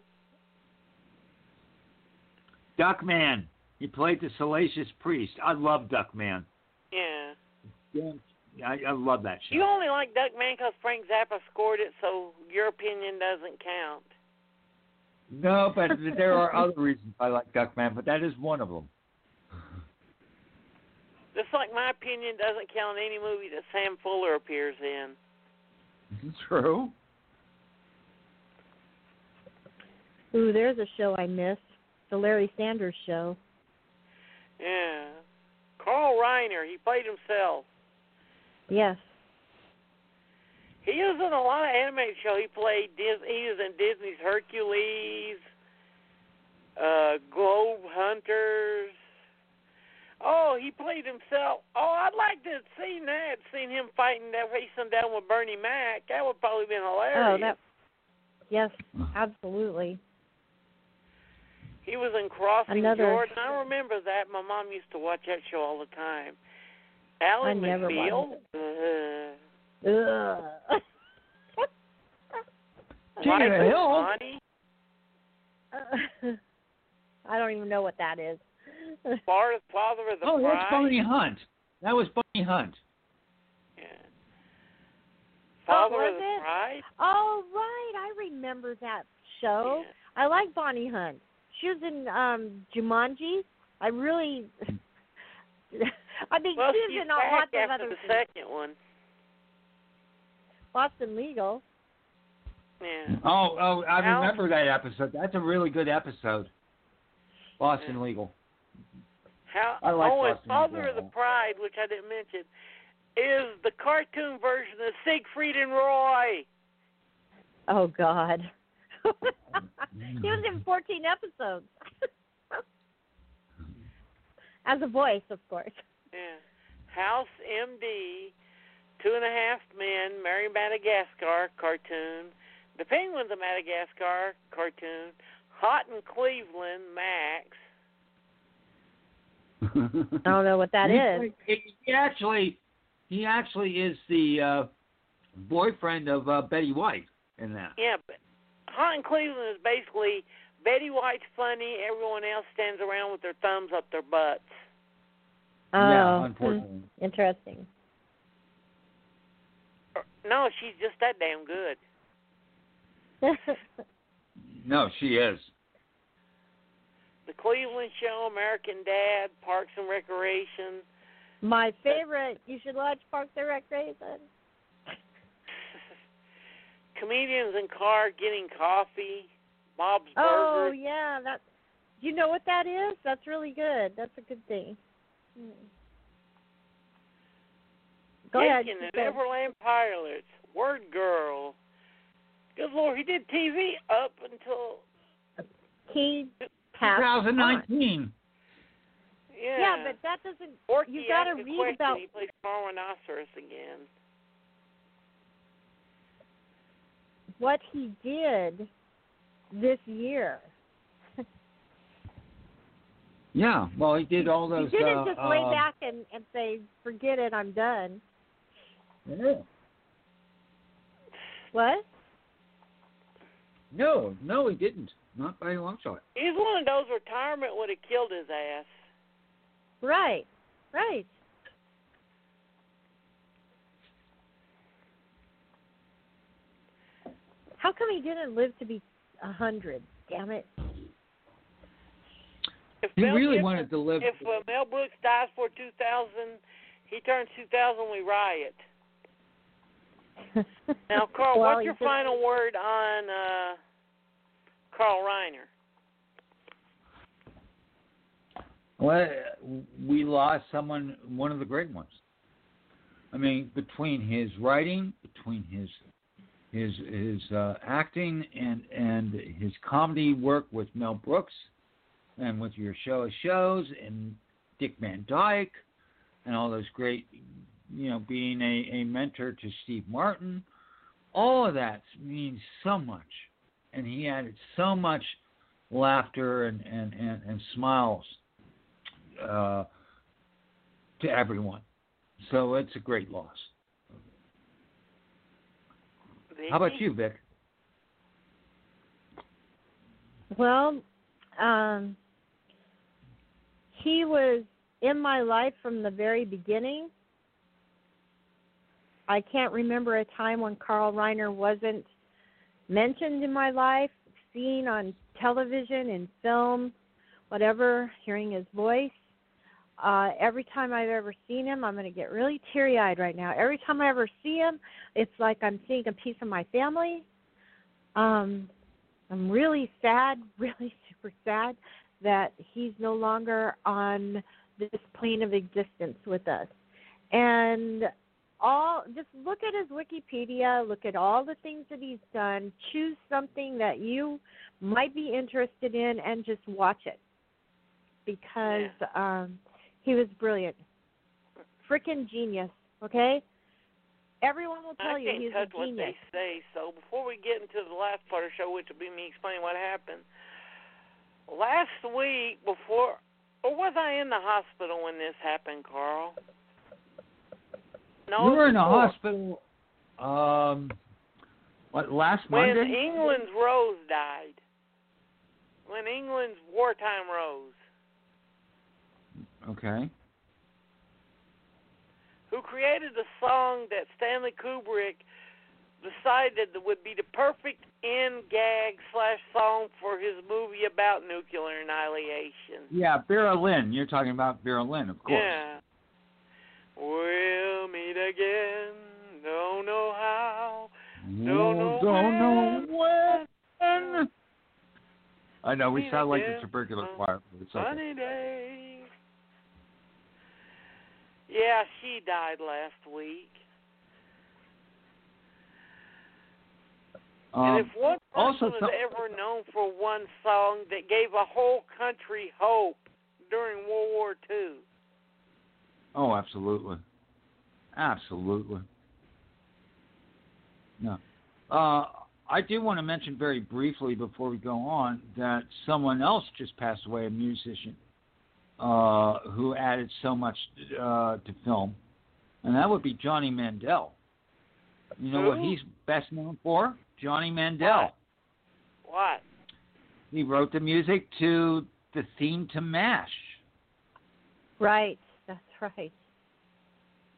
Duckman. He played the salacious priest. I love Duckman.
Yeah.
Yeah, I, I love that show.
You only like Duckman because Frank Zappa scored it, so your opinion doesn't count.
No, but there are other reasons I like Duckman, but that is one of them.
Just like my opinion doesn't count in any movie that Sam Fuller appears in. *laughs*
True.
Ooh, there's a show I missed. The Larry Sanders Show.
Yeah. Carl Reiner, he played himself.
Yes.
He was in a lot of animated show. He played Dis- he was in Disney's Hercules, uh, Globe Hunters. Oh, he played himself. Oh, I'd like to have seen that. Seen him fighting that facing down with Bernie Mac. That would probably been hilarious.
Oh, that. Yes, absolutely.
He was in Crossing
Another-
Jordan. I remember that. My mom used to watch that show all the time. Ally
I never
McBeal.
watched
Uh,
Ugh.
King of the
Michael
Hill. *laughs*
I don't even know what that is.
Father, father of the
Oh,
Bride.
that's Bonnie Hunt. That was Bonnie Hunt.
Yeah. Father
was
of the
it?
Bride.
Oh right, I remember that show.
Yeah.
I like Bonnie Hunt. She was in um Jumanji. I really *laughs* I mean
Well,
she
she's
was in a
back
lots of
after
other
the
things.
second one.
Boston Legal.
Yeah.
Oh, oh, I
Al-
remember that episode. That's a really good episode. Boston Legal.
How,
I like
oh, and
Boston
Father of the Pride, which I didn't mention, is the cartoon version of Siegfried and Roy.
Oh God. *laughs* he was in *laughs* 14 episodes. As a voice, of course.
Yeah. House MD, Two and a Half Men, Mary Madagascar cartoon, The Penguins of Madagascar cartoon, Hot in Cleveland, Max. *laughs*
I don't know what that
he,
is.
He, he actually, he actually is the uh, boyfriend of uh, Betty White in that.
Yeah, but Hot in Cleveland is basically Betty White's funny, everyone else stands around with their thumbs up their butts.
Oh,
yeah,
hmm,
unfortunately.
interesting.
No, she's just that damn good. *laughs*
No, she is.
The Cleveland Show, American Dad, Parks and Recreation.
My favorite. You should watch Parks and Recreation. *laughs*
Comedians in car getting coffee, Bob's
Oh
Burgers.
yeah, that. Do you know what that is? That's really good. That's a good thing. Mm. Go ahead.
Dickens
keep
and. Everland Pilots, Word Girl. Good Lord, he did TV up until
He passed. on.
2019.
yeah.
Yeah, but that doesn't.
Forky
you gotta
asked
read
question.
about-
He plays Carl Reineroceros again.
what he did this year.
Yeah, well, he did all those.
he didn't
uh,
just lay
uh,
back and and say, "Forget it, I'm done."
Yeah.
What?
No, no, he didn't. Not by a long shot.
He's one of those retirement would have killed his ass.
Right, right. How come he didn't live to be a hundred? Damn it!
If
He
Mel
really
Gibson-
wanted to live.
If uh, Mel Brooks dies for 2000, he turns 2000, we riot. *laughs* Now, Carl,
Well,
what's your
just-
final word on uh, Carl Reiner?
Well, we lost someone, one of the great ones. I mean, between his writing, between his his his uh, acting, and and his comedy work with Mel Brooks, and with your show of shows, and Dick Van Dyke, and all those great, you know, being a, a mentor to Steve Martin, all of that means so much, and he added so much laughter and and and, and smiles uh, to everyone. So it's a great loss. How about you, Vic?
Well, um, he was in my life from the very beginning. I can't remember a time when Carl Reiner wasn't mentioned in my life, seen on television, in film, whatever, hearing his voice. Uh, every time I've ever seen him, I'm going to get really teary eyed right now. Every time I ever see him, it's like I'm seeing a piece of my family. Um, I'm really sad, *laughs* really super sad that he's no longer on this plane of existence with us. And all just look at his Wikipedia, look at all the things that he's done, choose something that you might be interested in and just watch it. Because um he was brilliant. Freaking genius, okay? Everyone will tell
I
you
can't
he's
touch
a
what
genius.
they say. So before we get into the last part of the show, which will be me explaining what happened, last week before, or was I in the hospital when this happened, Carl? No,
you were in the hospital. Um, what last
when
Monday?
When England's Rose died. When England's wartime Rose,
Okay.
who created the song that Stanley Kubrick decided that would be the perfect end gag slash song for his movie about nuclear annihilation.
Yeah, Vera Lynn. You're talking about Vera Lynn, of course.
Yeah. We'll meet again. Don't know how.
No,
know
don't know
when.
I know we sound like the tubercular choir. But it's okay.
Sunny day. Yeah, she died last week.
Um,
and if one person
also
was
some-
ever known for one song that gave a whole country hope during World War II,
Oh, absolutely. Absolutely. No. Uh, I do want to mention very briefly before we go on that someone else just passed away, a musician uh, who added so much uh, to film, and that would be Johnny Mandel. You know what he's best known for? Johnny Mandel.
what?
He wrote the music to the theme to MASH.
right. That's right.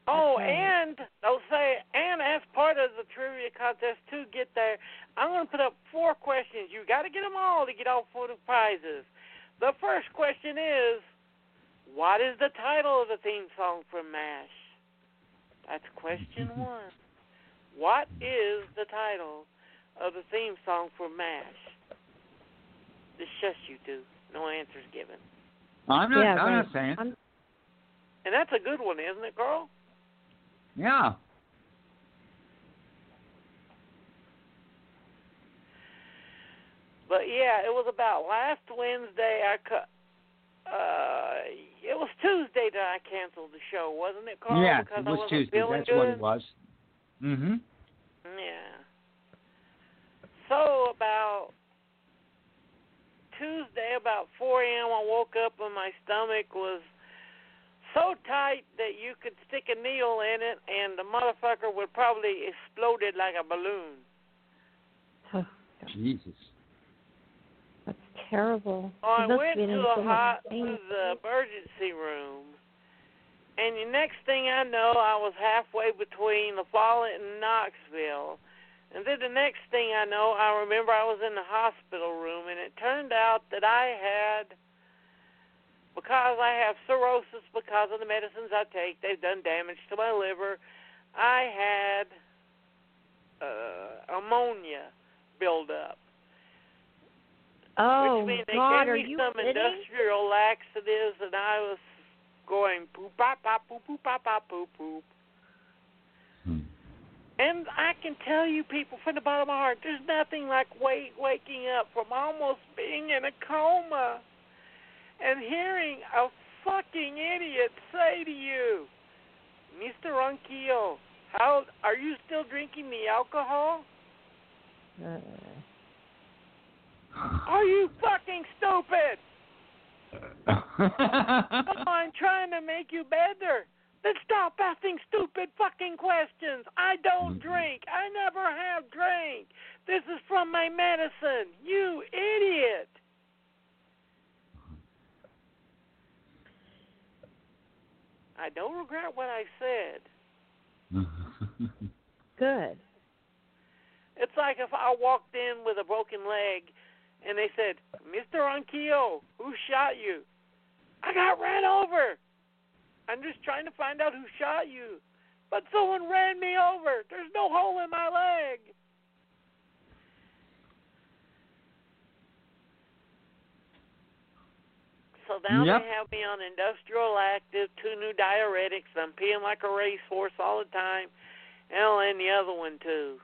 Oh,
right.
and they'll say, and as part of the trivia contest to get there, I'm going to put up four questions. You got to get them all to get all four of the prizes. The first question is, what is the title of the theme song from MASH? That's question *laughs* one. What is the title of the theme song for MASH? Just shush you two. No answers given.
I'm not.
Yeah,
I'm
right.
not saying.
I'm,
And that's a good one, isn't it, Carl?
Yeah.
But yeah, it was about last Wednesday. I cut. Uh, it was Tuesday that I canceled the show, wasn't it, Carl?
yeah.
because
It
I
was
wasn't
Tuesday. That's
good.
what it was. Mhm.
Yeah. So about Tuesday, about 4 a.m., I woke up and my stomach was so tight that you could stick a needle in it, and the motherfucker would probably exploded like a balloon.
Jesus.
that's terrible.
Oh, I
It
went to the
so
hot, to the emergency room, and the next thing I know, I was halfway between La Follette and Knoxville, and then the next thing I know, I remember I was in the hospital room, and it turned out that I had, because I have cirrhosis because of the medicines I take, they've done damage to my liver. I had uh, ammonia buildup.
Oh
Which means they
God,
gave me some
kidding?
industrial laxatives, and I was going poop, pop, pop, poop, poop, pop, pop, poop, poop. And I can tell you, people, from the bottom of my heart, there's nothing like wait, waking up from almost being in a coma and hearing a fucking idiot say to you, Mr. Ronquillo, how are you still drinking the alcohol?
Uh,
Are you fucking stupid? *laughs* Oh, I'm trying to make you better. Then stop asking stupid fucking questions. I don't drink. I never have drank. This is from my medicine. You idiot. I don't regret what I said. *laughs*
good.
It's like if I walked in with a broken leg and they said, Mr. Ronquillo, who shot you? I got ran over. I'm just trying to find out who shot you. But someone ran me over. There's no hole in my leg. So now
Yep.
they have me on industrial active, two new diuretics. I'm peeing like a racehorse all the time. And and the other one too.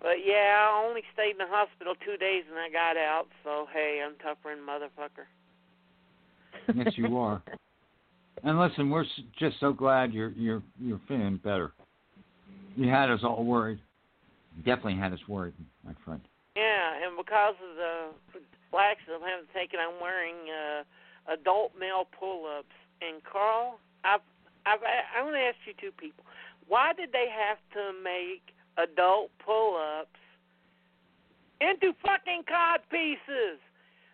But yeah, I only stayed in the hospital two days and I got out. So hey, I'm tougher than motherfucker.
Yes, you are. *laughs* And listen, we're just so glad you're you're you're feeling better. You had us all worried. You definitely had us worried, my friend.
Yeah, and because of the laxative I'm having taken, I'm wearing uh, adult male pull-ups. And Carl, I've, I've, I want to ask you two people: Why did they have to make adult pull-ups into fucking cod pieces?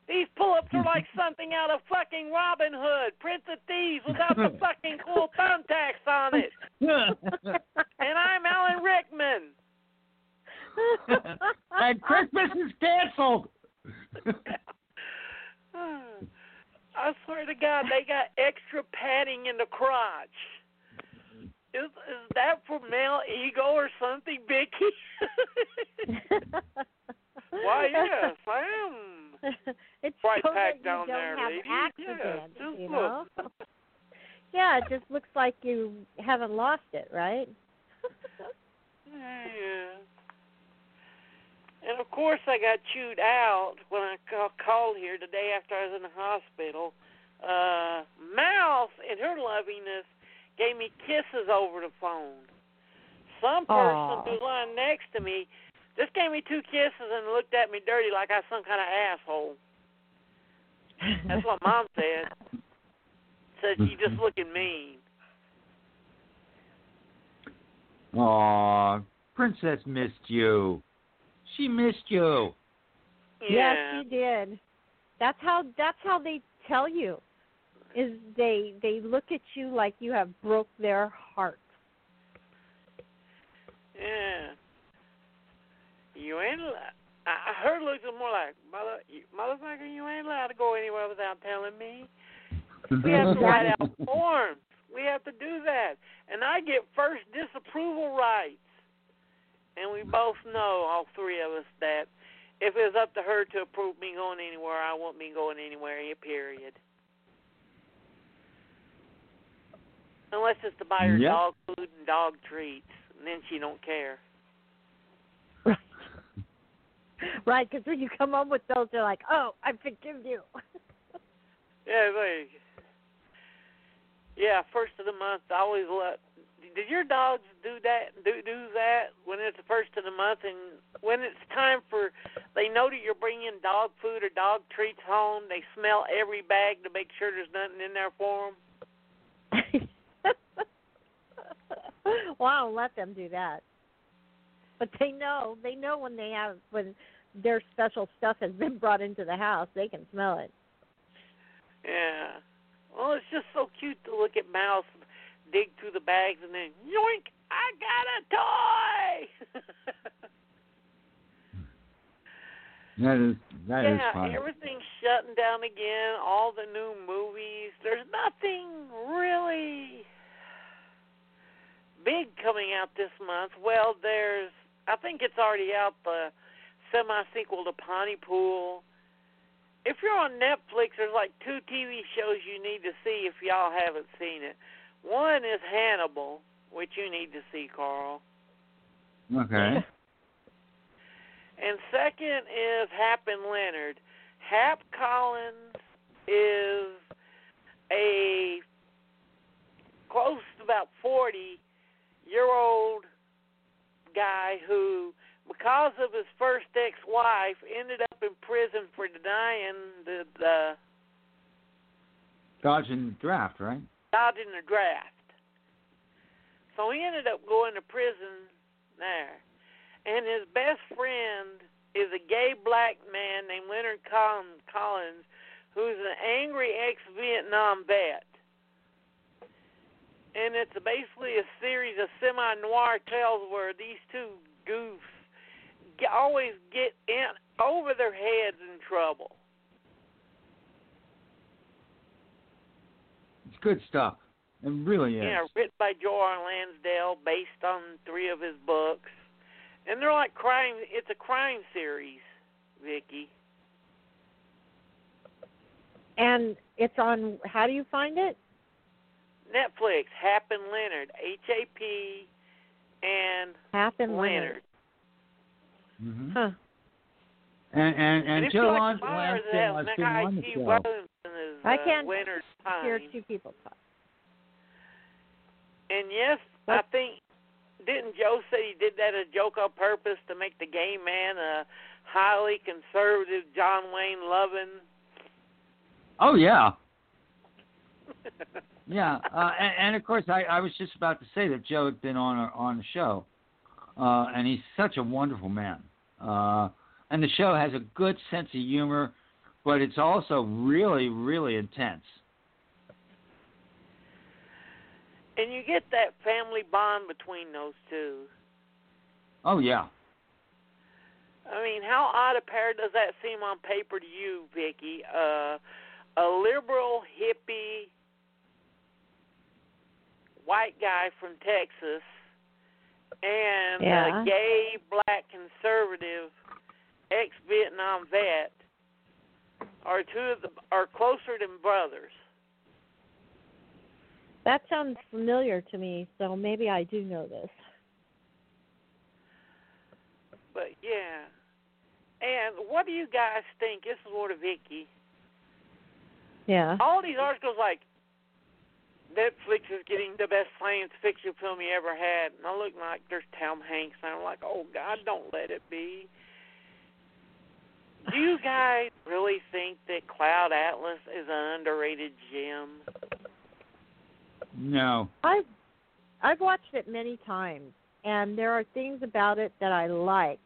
These pull-ups are like something out of fucking Robin Hood, Prince of Thieves, without the *laughs* fucking cool thumbtacks on it. *laughs* And I'm Alan Rickman. *laughs*
and Christmas is canceled. *sighs*
I swear to God, they got extra padding in the crotch. Is is that for male ego or something, Vicky? Why yes, I am. *laughs*
it's
Right
so you
down
don't
there,
have
lady.
accidents,
Yeah, just
you know. *laughs* yeah, it just looks like you haven't lost it, right? *laughs*
Yeah. And of course, I got chewed out when I ca- called here the day after I was in the hospital. Uh, Mouse, in her lovingness, gave me kisses over the phone. Some person
Aw.
who's lying next to me just gave me two kisses and looked at me dirty like I was some kind of asshole. That's what Mom *laughs* said. Said you just looking mean.
Aw, Princess missed you. She missed you.
Yeah.
Yes, she did. That's how that's how they tell you. Is they they look at you like you have broke their heart.
Yeah. You ain't. al- I I heard looks more like mother, motherfucker. You ain't allowed to go anywhere without telling me. We mm-hmm. have to write out forms. We have to do that, and I get first disapproval rights. And we both know, all three of us, that if it was up to her to approve me going anywhere, I won't be going anywhere. Period. Unless it's to buy her
Yep.
dog food and dog treats, and then she don't care. *laughs*
right, because when you come home with those, they're like, "Oh, I forgive you." *laughs*
Yeah, like, yeah. First of the month, I always let. Did your dogs do that? Do do that when it's the first of the month, and when it's time for, they know that you're bringing dog food or dog treats home. They smell every bag to make sure there's nothing in there for them. *laughs*
well, I don't let them do that. But they know, they know when they have when their special stuff has been brought into the house, they can smell it.
Yeah. Well, it's just so cute to look at Mouse dig through the bags and then yoink! I got a toy. Hmm.
That is that is
yeah,
funny.
everything's shutting down again. All the new movies. There's nothing really big coming out this month. Well, there's. I think it's already out. The semi sequel to Pontypool. If you're on Netflix, there's like two TV shows you need to see if y'all haven't seen it. One is Hannibal, which you need to see, Carl.
Okay.
And second is Hap and Leonard. Hap Collins is a close to about 40 year old guy who, because of his first ex wife, ended up in prison for denying the, the
Dodging draft, right?
dodging the draft. So he ended up going to prison there. And his best friend is a gay black man named Leonard Collins, who's an angry ex Vietnam vet. And it's basically a series of semi noir tales where these two goofs always get in over their heads in trouble.
It's good stuff. It really is.
Yeah, written by Joe R. Lansdale, based on three of his books, and they're like crime. It's a crime series, Vicky.
And it's on. How do you find it?
Netflix. Hap and Leonard. H A P and
Hap and
Leonard.
Hmm
Huh.
And and and
if
Joe
you like
Lon-
the fires, it
Lansdale
has
has been on the show.
Williamson is
I
uh,
can't
Leonard's
Hear two people talk.
And yes, I think didn't Joe say he did that a joke on purpose to make the gay man a highly conservative John Wayne loving?
Oh yeah, *laughs* yeah. Uh, and, and of course, I, I was just about to say that Joe had been on a, on the show, uh, and he's such a wonderful man. Uh, and the show has a good sense of humor, but it's also really, really intense.
And you get that family bond between those two.
Oh yeah.
I mean, how odd a pair does that seem on paper to you, Vicky? Uh, a liberal hippie white guy from Texas and
Yeah.
a gay black conservative ex Vietnam vet are two of the are closer than brothers.
That sounds familiar to me, so maybe I do know this.
But yeah. And what do you guys think? This is more to Vicky.
Yeah.
All these articles like Netflix is getting the best science fiction film you ever had, and I look like there's Tom Hanks, and I'm like, oh God, don't let it be. Do you *laughs* guys really think that Cloud Atlas is an underrated gem?
No.
I've I've watched it many times, and there are things about it that I like,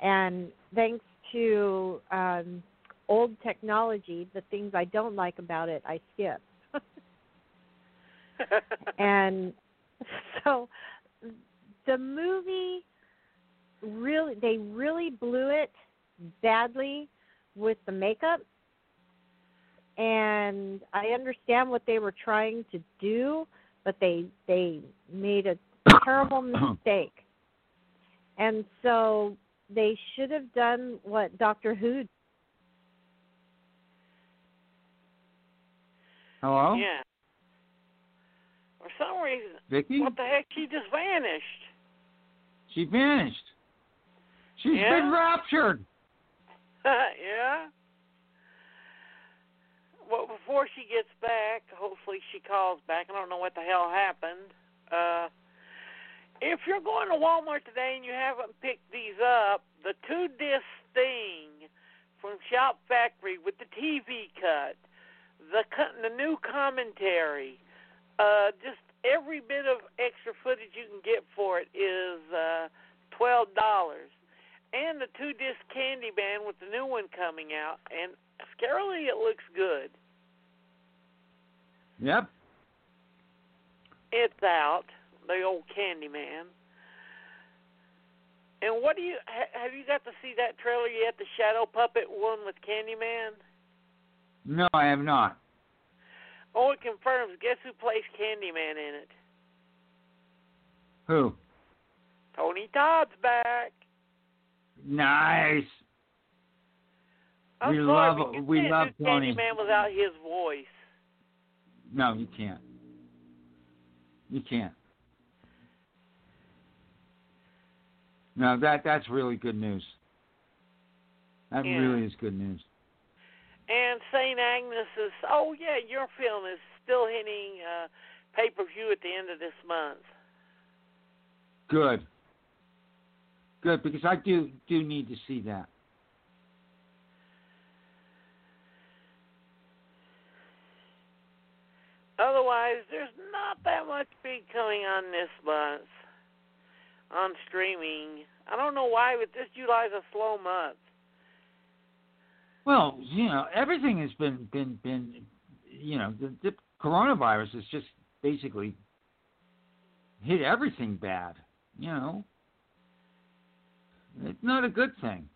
and thanks to um, old technology, the things I don't like about it, I skip. *laughs* and so the movie really they really blew it badly with the makeup and I understand what they were trying to do but they they made a terrible *coughs* mistake and so they should have done what Doctor Who
Hello?
yeah. For some reason,
Vicky?
what the heck? She just vanished.
She vanished. She's
Yeah?
been raptured. *laughs*
yeah. Well, before she gets back, hopefully she calls back. I don't know what the hell happened. Uh, if you're going to Walmart today and you haven't picked these up, the two disc thing from Shout Factory with the TV cut, the the new commentary, uh, just every bit of extra footage you can get for it is uh, twelve dollars and the two disc candyman with the new one coming out and scarily it looks good
Yep.
it's out the old candy man and what do you ha, have you got to see that trailer yet the shadow puppet one with candyman
No, I have not.
Oh it confirms guess who plays candyman in it
Who?
tony todd's back
Nice.
I'm
We
sorry,
love- we
can't
love Tony.
candyman without his voice
No, you can't. You can't. No, that that's really good news. That
Yeah.
really is good news.
And St. Agnes is, oh yeah, your film is still hitting uh, pay per view at the end of this month.
Good. Good, because I do do need to see that.
Otherwise, there's not that much big coming on this month on streaming. I don't know why, but this July's a slow month.
Well, you know, everything has been been been, you know, the, the coronavirus has just basically hit everything bad. You know, it's not a good thing.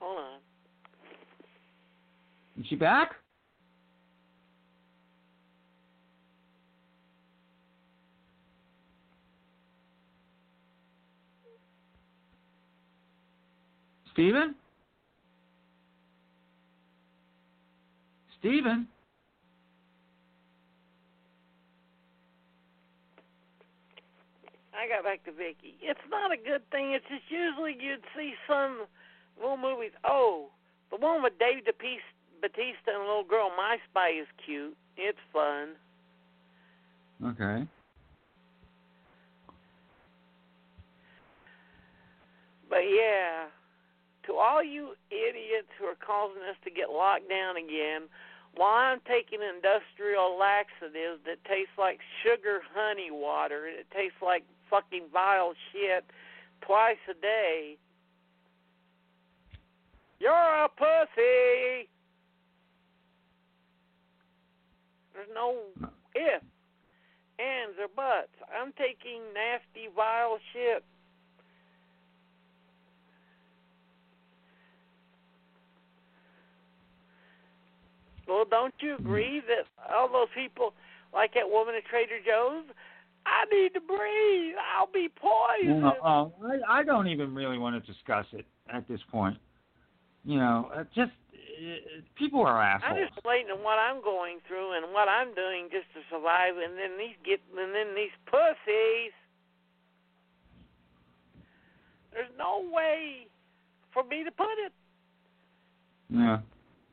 Hold on.
Is she back? Steven? Steven?
I got back to Vicky. It's not a good thing. It's just usually you'd see some little movies. Oh, the one with Dave DePis- Bautista and a little girl, My Spy, is cute. It's fun.
Okay.
But yeah, to all you idiots who are causing us to get locked down again, while I'm taking industrial laxatives that taste like sugar honey water, and it tastes like fucking vile shit twice a day, you're a pussy. There's no if, ands, or buts. I'm taking nasty, vile shit Well, don't you agree that all those people, like that woman at Trader Joe's, I need to breathe. I'll be poisoned.
Uh, I, I don't even really want to discuss it at this point. You know, uh, just uh, people are
asking
I'm
just relating to what I'm going through and what I'm doing just to survive, and then these get and then these pussies. There's no way for me to put it.
Yeah.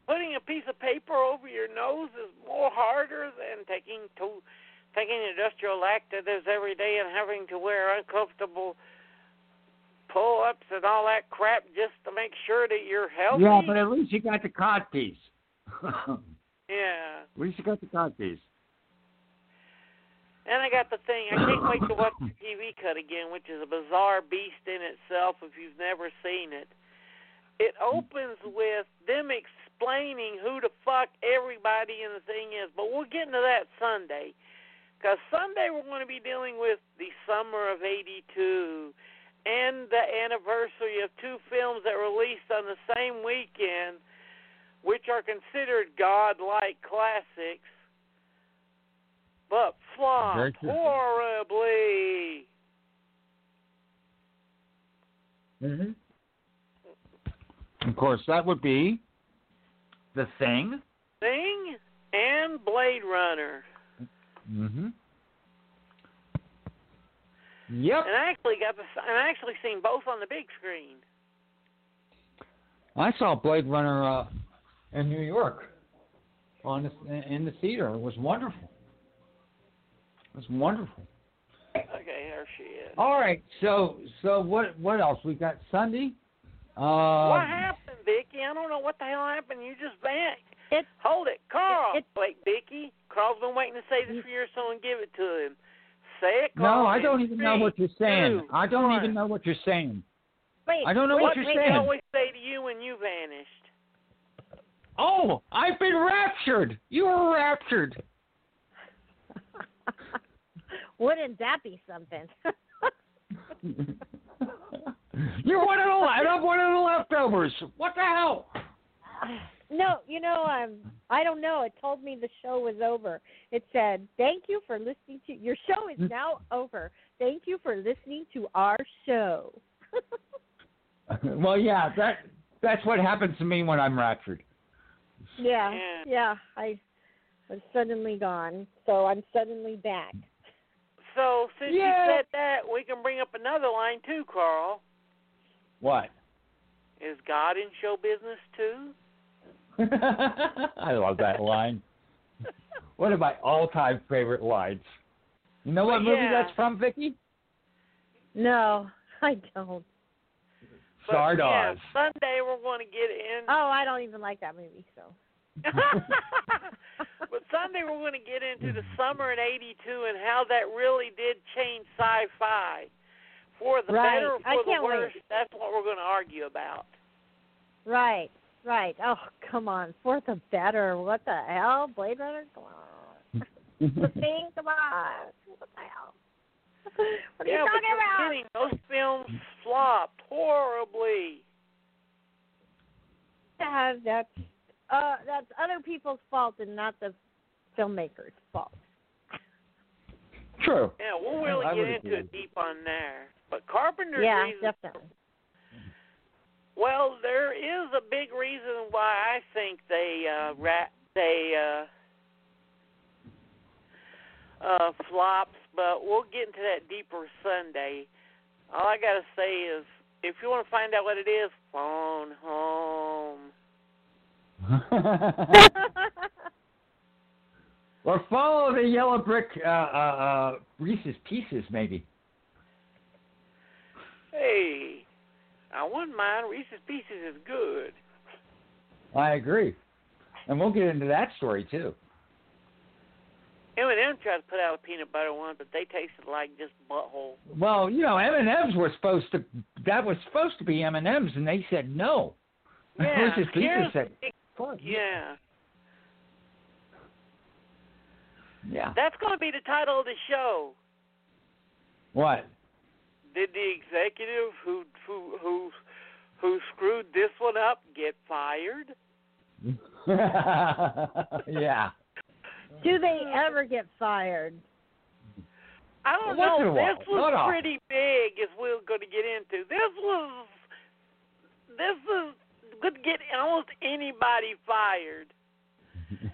Putting a piece of paper over your nose is more harder than taking to taking industrial laxatives every day and having to wear uncomfortable pull-ups and all that crap just to make sure that you're healthy.
Yeah, but at least you got the cod piece. *laughs* at least you got the cod piece.
And I got the thing. I can't wait to watch the TV cut again, which is a bizarre beast in itself if you've never seen it. It opens with them explaining who the fuck everybody in the thing is, but we'll get into that Sunday. Because Sunday we're going to be dealing with the summer of 82 and the anniversary of two films that released on the same weekend, which are considered godlike classics, but flopped horribly.
Mm-hmm. Of course, that would be the thing.
Thing and Blade Runner.
Mm-hmm. Yep.
And I actually got the and I actually seen both on the big screen.
I saw Blade Runner uh, in New York on the, in the theater. It was wonderful. It was wonderful.
Okay, there she is.
All right. So so what what else we got Sunday? Um,
what happened, Vicky? I don't know what the hell happened. You just vanished.
It-
Hold it, Carl.
it-
Wait, Vicky. Carl's been waiting to say this for years, someone give it to him. Say it, Carl.
No,
I
don't even know what you're saying.
two,
I don't
one.
even know what you're saying.
Wait,
I don't know
wait,
what you're
wait,
They
saying.
always say to you when you vanished.
Oh, I've been raptured. You were raptured. *laughs*
Wouldn't that be something? *laughs*
You're one of the and I'm one of the leftovers. What the hell?
no, you know, um, I don't know. It told me the show was over. It said, "Thank you for listening to your show is now over. Thank you for listening to our show." *laughs*
well, yeah, that that's what happens to me when I'm raptured.
yeah,
Yeah.
yeah. I was suddenly gone, so I'm suddenly back.
So since
Yeah.
you said that, we can bring up another line too, Carl.
What?
Is God in show business too? *laughs*
I love that line. One of my all-time favorite lines. You know what
Well,
movie
yeah.
that's from, Vicky?
No, *laughs* I don't.
But, Yeah, Sunday we're going to get in.
Oh, I don't even like that movie. So. *laughs*
but Sunday we're going to get into the summer in '82 and how that really did change sci-fi for the
Right.
better or
I
for the
can't wait.
worse. That's what we're going to argue about.
Right, right. Oh, come on. For the better. What the hell? Blade Runner? Come on. *laughs* The thing? Come on. What the hell? *laughs* What are
yeah,
you talking
you're
about?
kidding. Those films flopped horribly.
Yeah, that's uh that's other people's fault and not the filmmaker's fault.
True.
Yeah, we'll *laughs* really
I
get
would
into it deep on there. But Carpenter's
yeah,
reason
definitely.
Well, there is a big reason why I think they uh rat they uh uh flops, but we'll get into that deeper Sunday. All I gotta say is if you want to find out what it is, phone home. *laughs* *laughs*
or follow the yellow brick uh, uh, uh, Reese's Pieces, maybe.
Hey, I wouldn't mind. Reese's Pieces is good.
I agree. And we'll get into that story, too.
M&M tried to put out a peanut butter one, but they tasted like just butthole.
Well, you know, M&M's were supposed to, that was supposed to be M&M's, and they said no.
Yeah,
Reese's Pieces said, fuck.
yeah.
Yeah.
That's going to be the title of the show.
What?
Did the executive who who who who screwed this one up get fired? *laughs*
yeah.
Do they ever get fired?
I don't
Once in
know. This was
Not often.
pretty big, as we we're going to get into. This was this is could get almost anybody fired.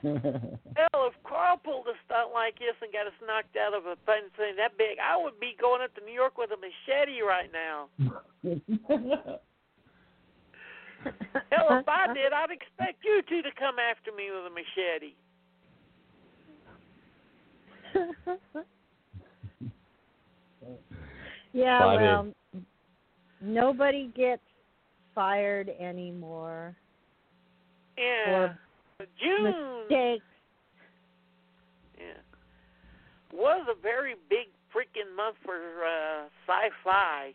Hell, if Carl pulled a stunt like this and got us knocked out of a thing thing that big, I would be going up to New York with a machete right now. *laughs* Hell, if I did, I'd expect you two to come after me with a machete.
yeah,
Funny.
well, nobody gets fired anymore
Yeah. June
mistakes.
Yeah. Was a very big freaking month for uh, sci-fi,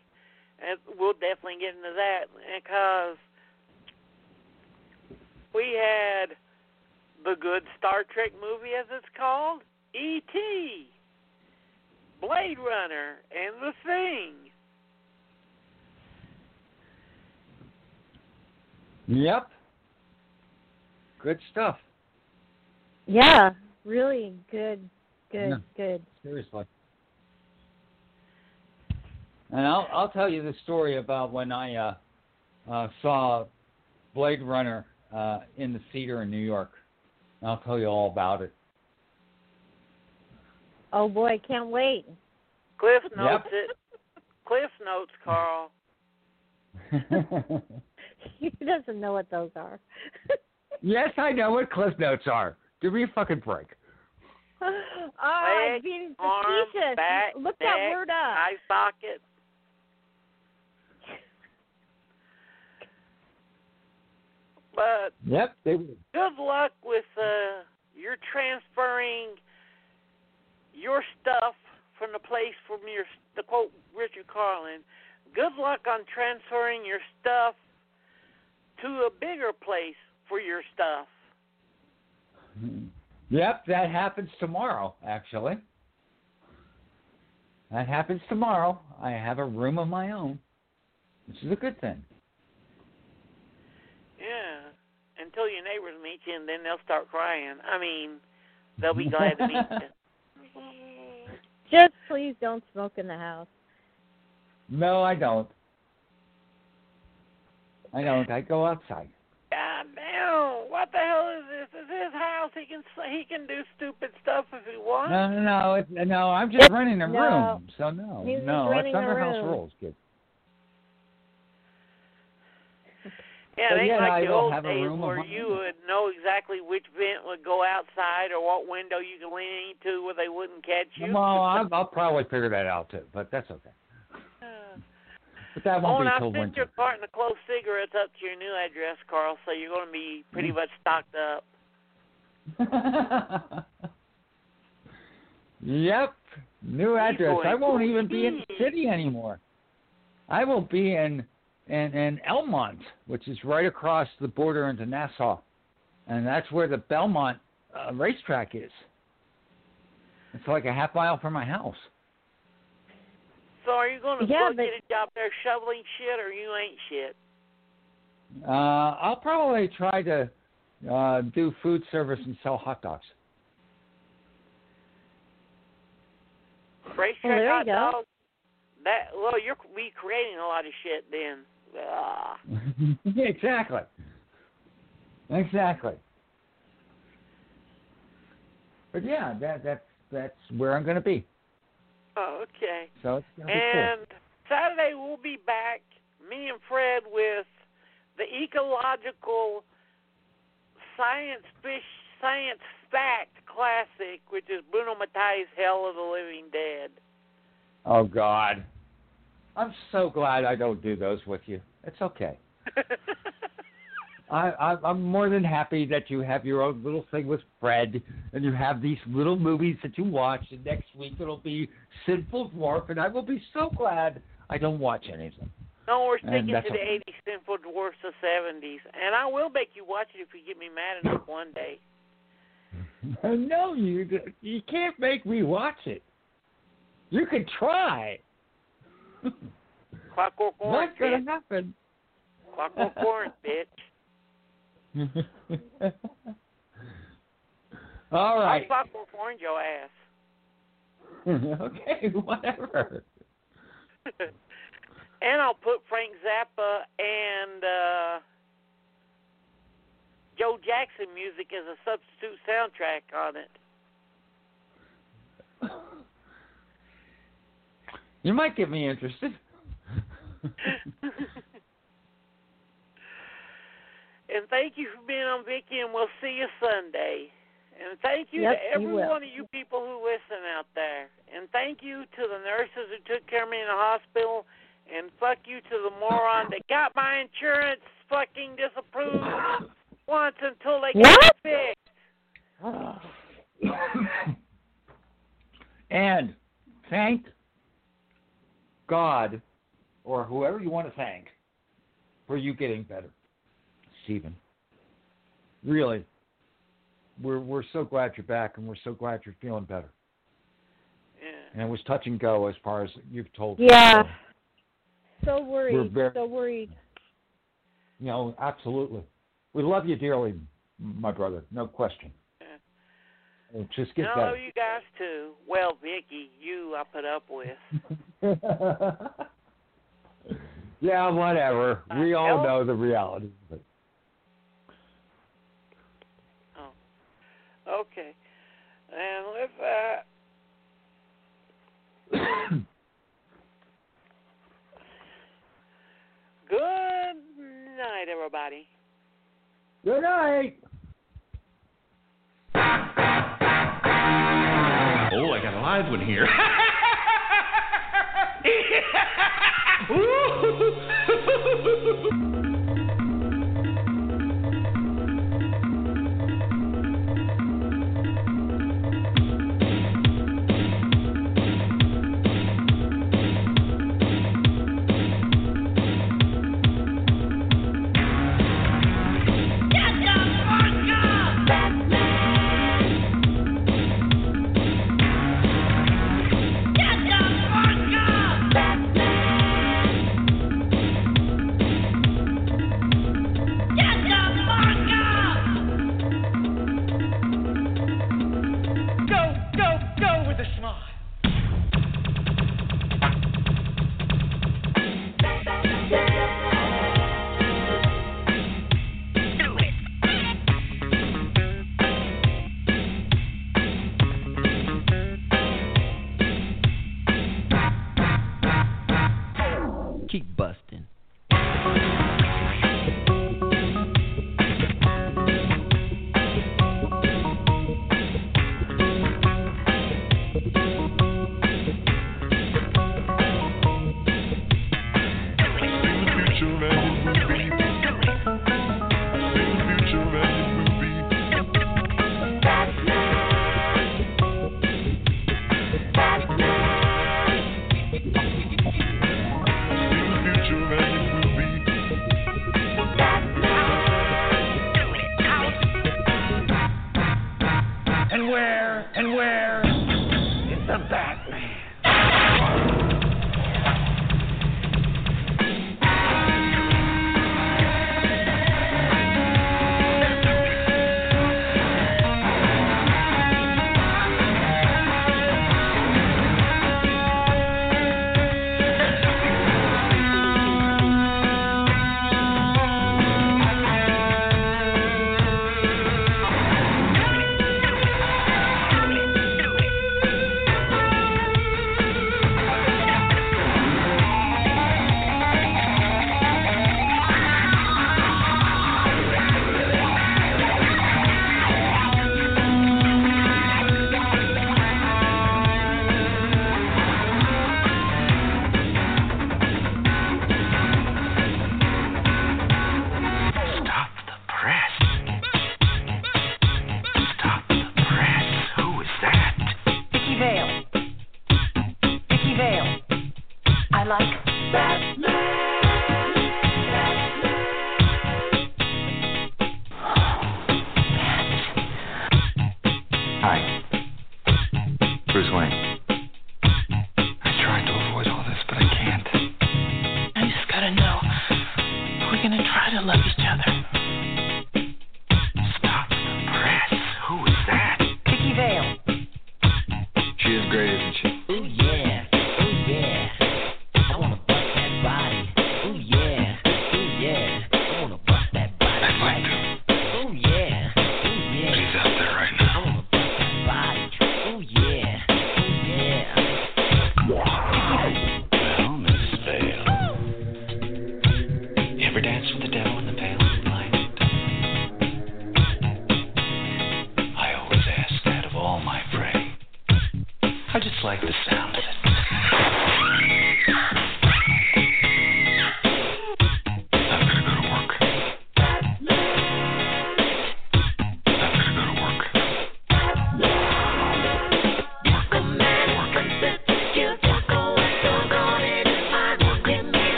and we'll definitely get into that because we had the good Star Trek movie, as it's called, E.T., Blade Runner, and The Thing.
Yep. Good stuff.
Yeah, really good, good,
Yeah.
good.
Seriously. And I'll I'll tell you the story about when I uh, uh, saw Blade Runner uh, in the theater in New York. I'll tell you all about it.
Oh boy, can't wait.
Cliff notes
Yep.
it. Cliff notes, Carl. *laughs* *laughs*
he doesn't know what those are.
yes, I know what Cliff Notes are. Give me a fucking break. *laughs*
Ah,
Leg,
being
arm,
facetious.
back,
Look
neck,
that word up.
eye socket. *laughs* But
Yep, they
good luck with uh you're transferring your stuff from the place from your the quote Richard Carlin. Good luck on transferring your stuff to a bigger place for your stuff.
Yep, that happens tomorrow, actually. That happens tomorrow. I have a room of my own, which is a good thing.
Yeah. Until your neighbors meet you and then they'll start crying. I mean, they'll be glad to meet you. *laughs*
Just please don't smoke in the house.
No, I don't. I don't. I go outside.
God damn! What the hell is this? Is his house? He can he can do stupid stuff if he wants.
No, no, no. It's, no, I'm just *laughs* renting a
No.
room. So no,
He's
no,
a
under house rules, kid. *laughs*
Yeah, it ain't
yeah,
like
I
the old days where you would know exactly which vent would go outside or what window you could lean into where they wouldn't catch you.
Well, *laughs* I'll, I'll probably figure that out too, but that's okay. But that
oh,
won't
and
be
I
till
sent your
winter.
carton of closed cigarettes up to your new address, Carl, so you're going to be pretty
Mm.
much stocked up. *laughs*
yep, new address. I won't even be in the city anymore. I will be in in in Elmont, which is right across the border into Nassau, and that's where the Belmont uh, racetrack is. It's like a half mile from my house.
So are you going to
Yeah,
go
but-
get a job there shoveling shit or you ain't shit?
Uh, I'll probably try to uh, do food service and sell hot dogs.
Racetrack
Well, there you
hot
go.
dogs? That, well, you're be creating a lot of shit then. *laughs*
Exactly. Exactly. But yeah, that that's that's where I'm going to be.
Oh, okay.
So it's going to be
And Saturday we'll be back, me and Fred, with the ecological science fish science fact classic, which is Bruno Mattei's Hell of the Living Dead.
Oh God, I'm so glad I don't do those with you. It's okay. *laughs* I, I I'm more than happy that you have your own little thing with Fred, and you have these little movies that you watch. And next week it'll be Sinful Dwarf, and I will be so glad I don't watch any of them.
no, we're sticking to the
okay.
80s Sinful Dwarfs of 70s, and I will make you watch it if you get me mad enough one day. *laughs*
no, you you can't make me watch it. You can try. *laughs*
Clockwork Orange,
Not gonna
bitch.
happen.
Clockwork Orange, *laughs* bitch. *laughs*
All right.
I'll fuck orange your ass. *laughs*
okay, whatever. *laughs*
and I'll put Frank Zappa and uh, Joe Jackson music as a substitute soundtrack on it.
You might get me interested.
And thank you for being on Vicky, and we'll see you Sunday. And thank you
Yep,
to every
you
one of you people who listen out there. And thank you to the nurses who took care of me in the hospital. And fuck you to the moron that got my insurance fucking disapproved once until they get
What?
it fixed. *sighs*
and thank God or whoever you want to thank for you getting better, Stephen. Really, we're we're so glad you're back, and we're so glad you're feeling better.
Yeah.
And it was touch and go as far as you've told. me.
Yeah.
So,
So worried.
very-
So worried.
you know, absolutely. We love you dearly, my brother. No question.
Yeah.
Just get
And I love
better.
you guys too. Well, Vicky, you I put up with. *laughs*
yeah, whatever. We all know the reality. But
Okay. And with that, *coughs* good night, everybody.
Good night.
Oh, I got a live one here. *laughs* *laughs*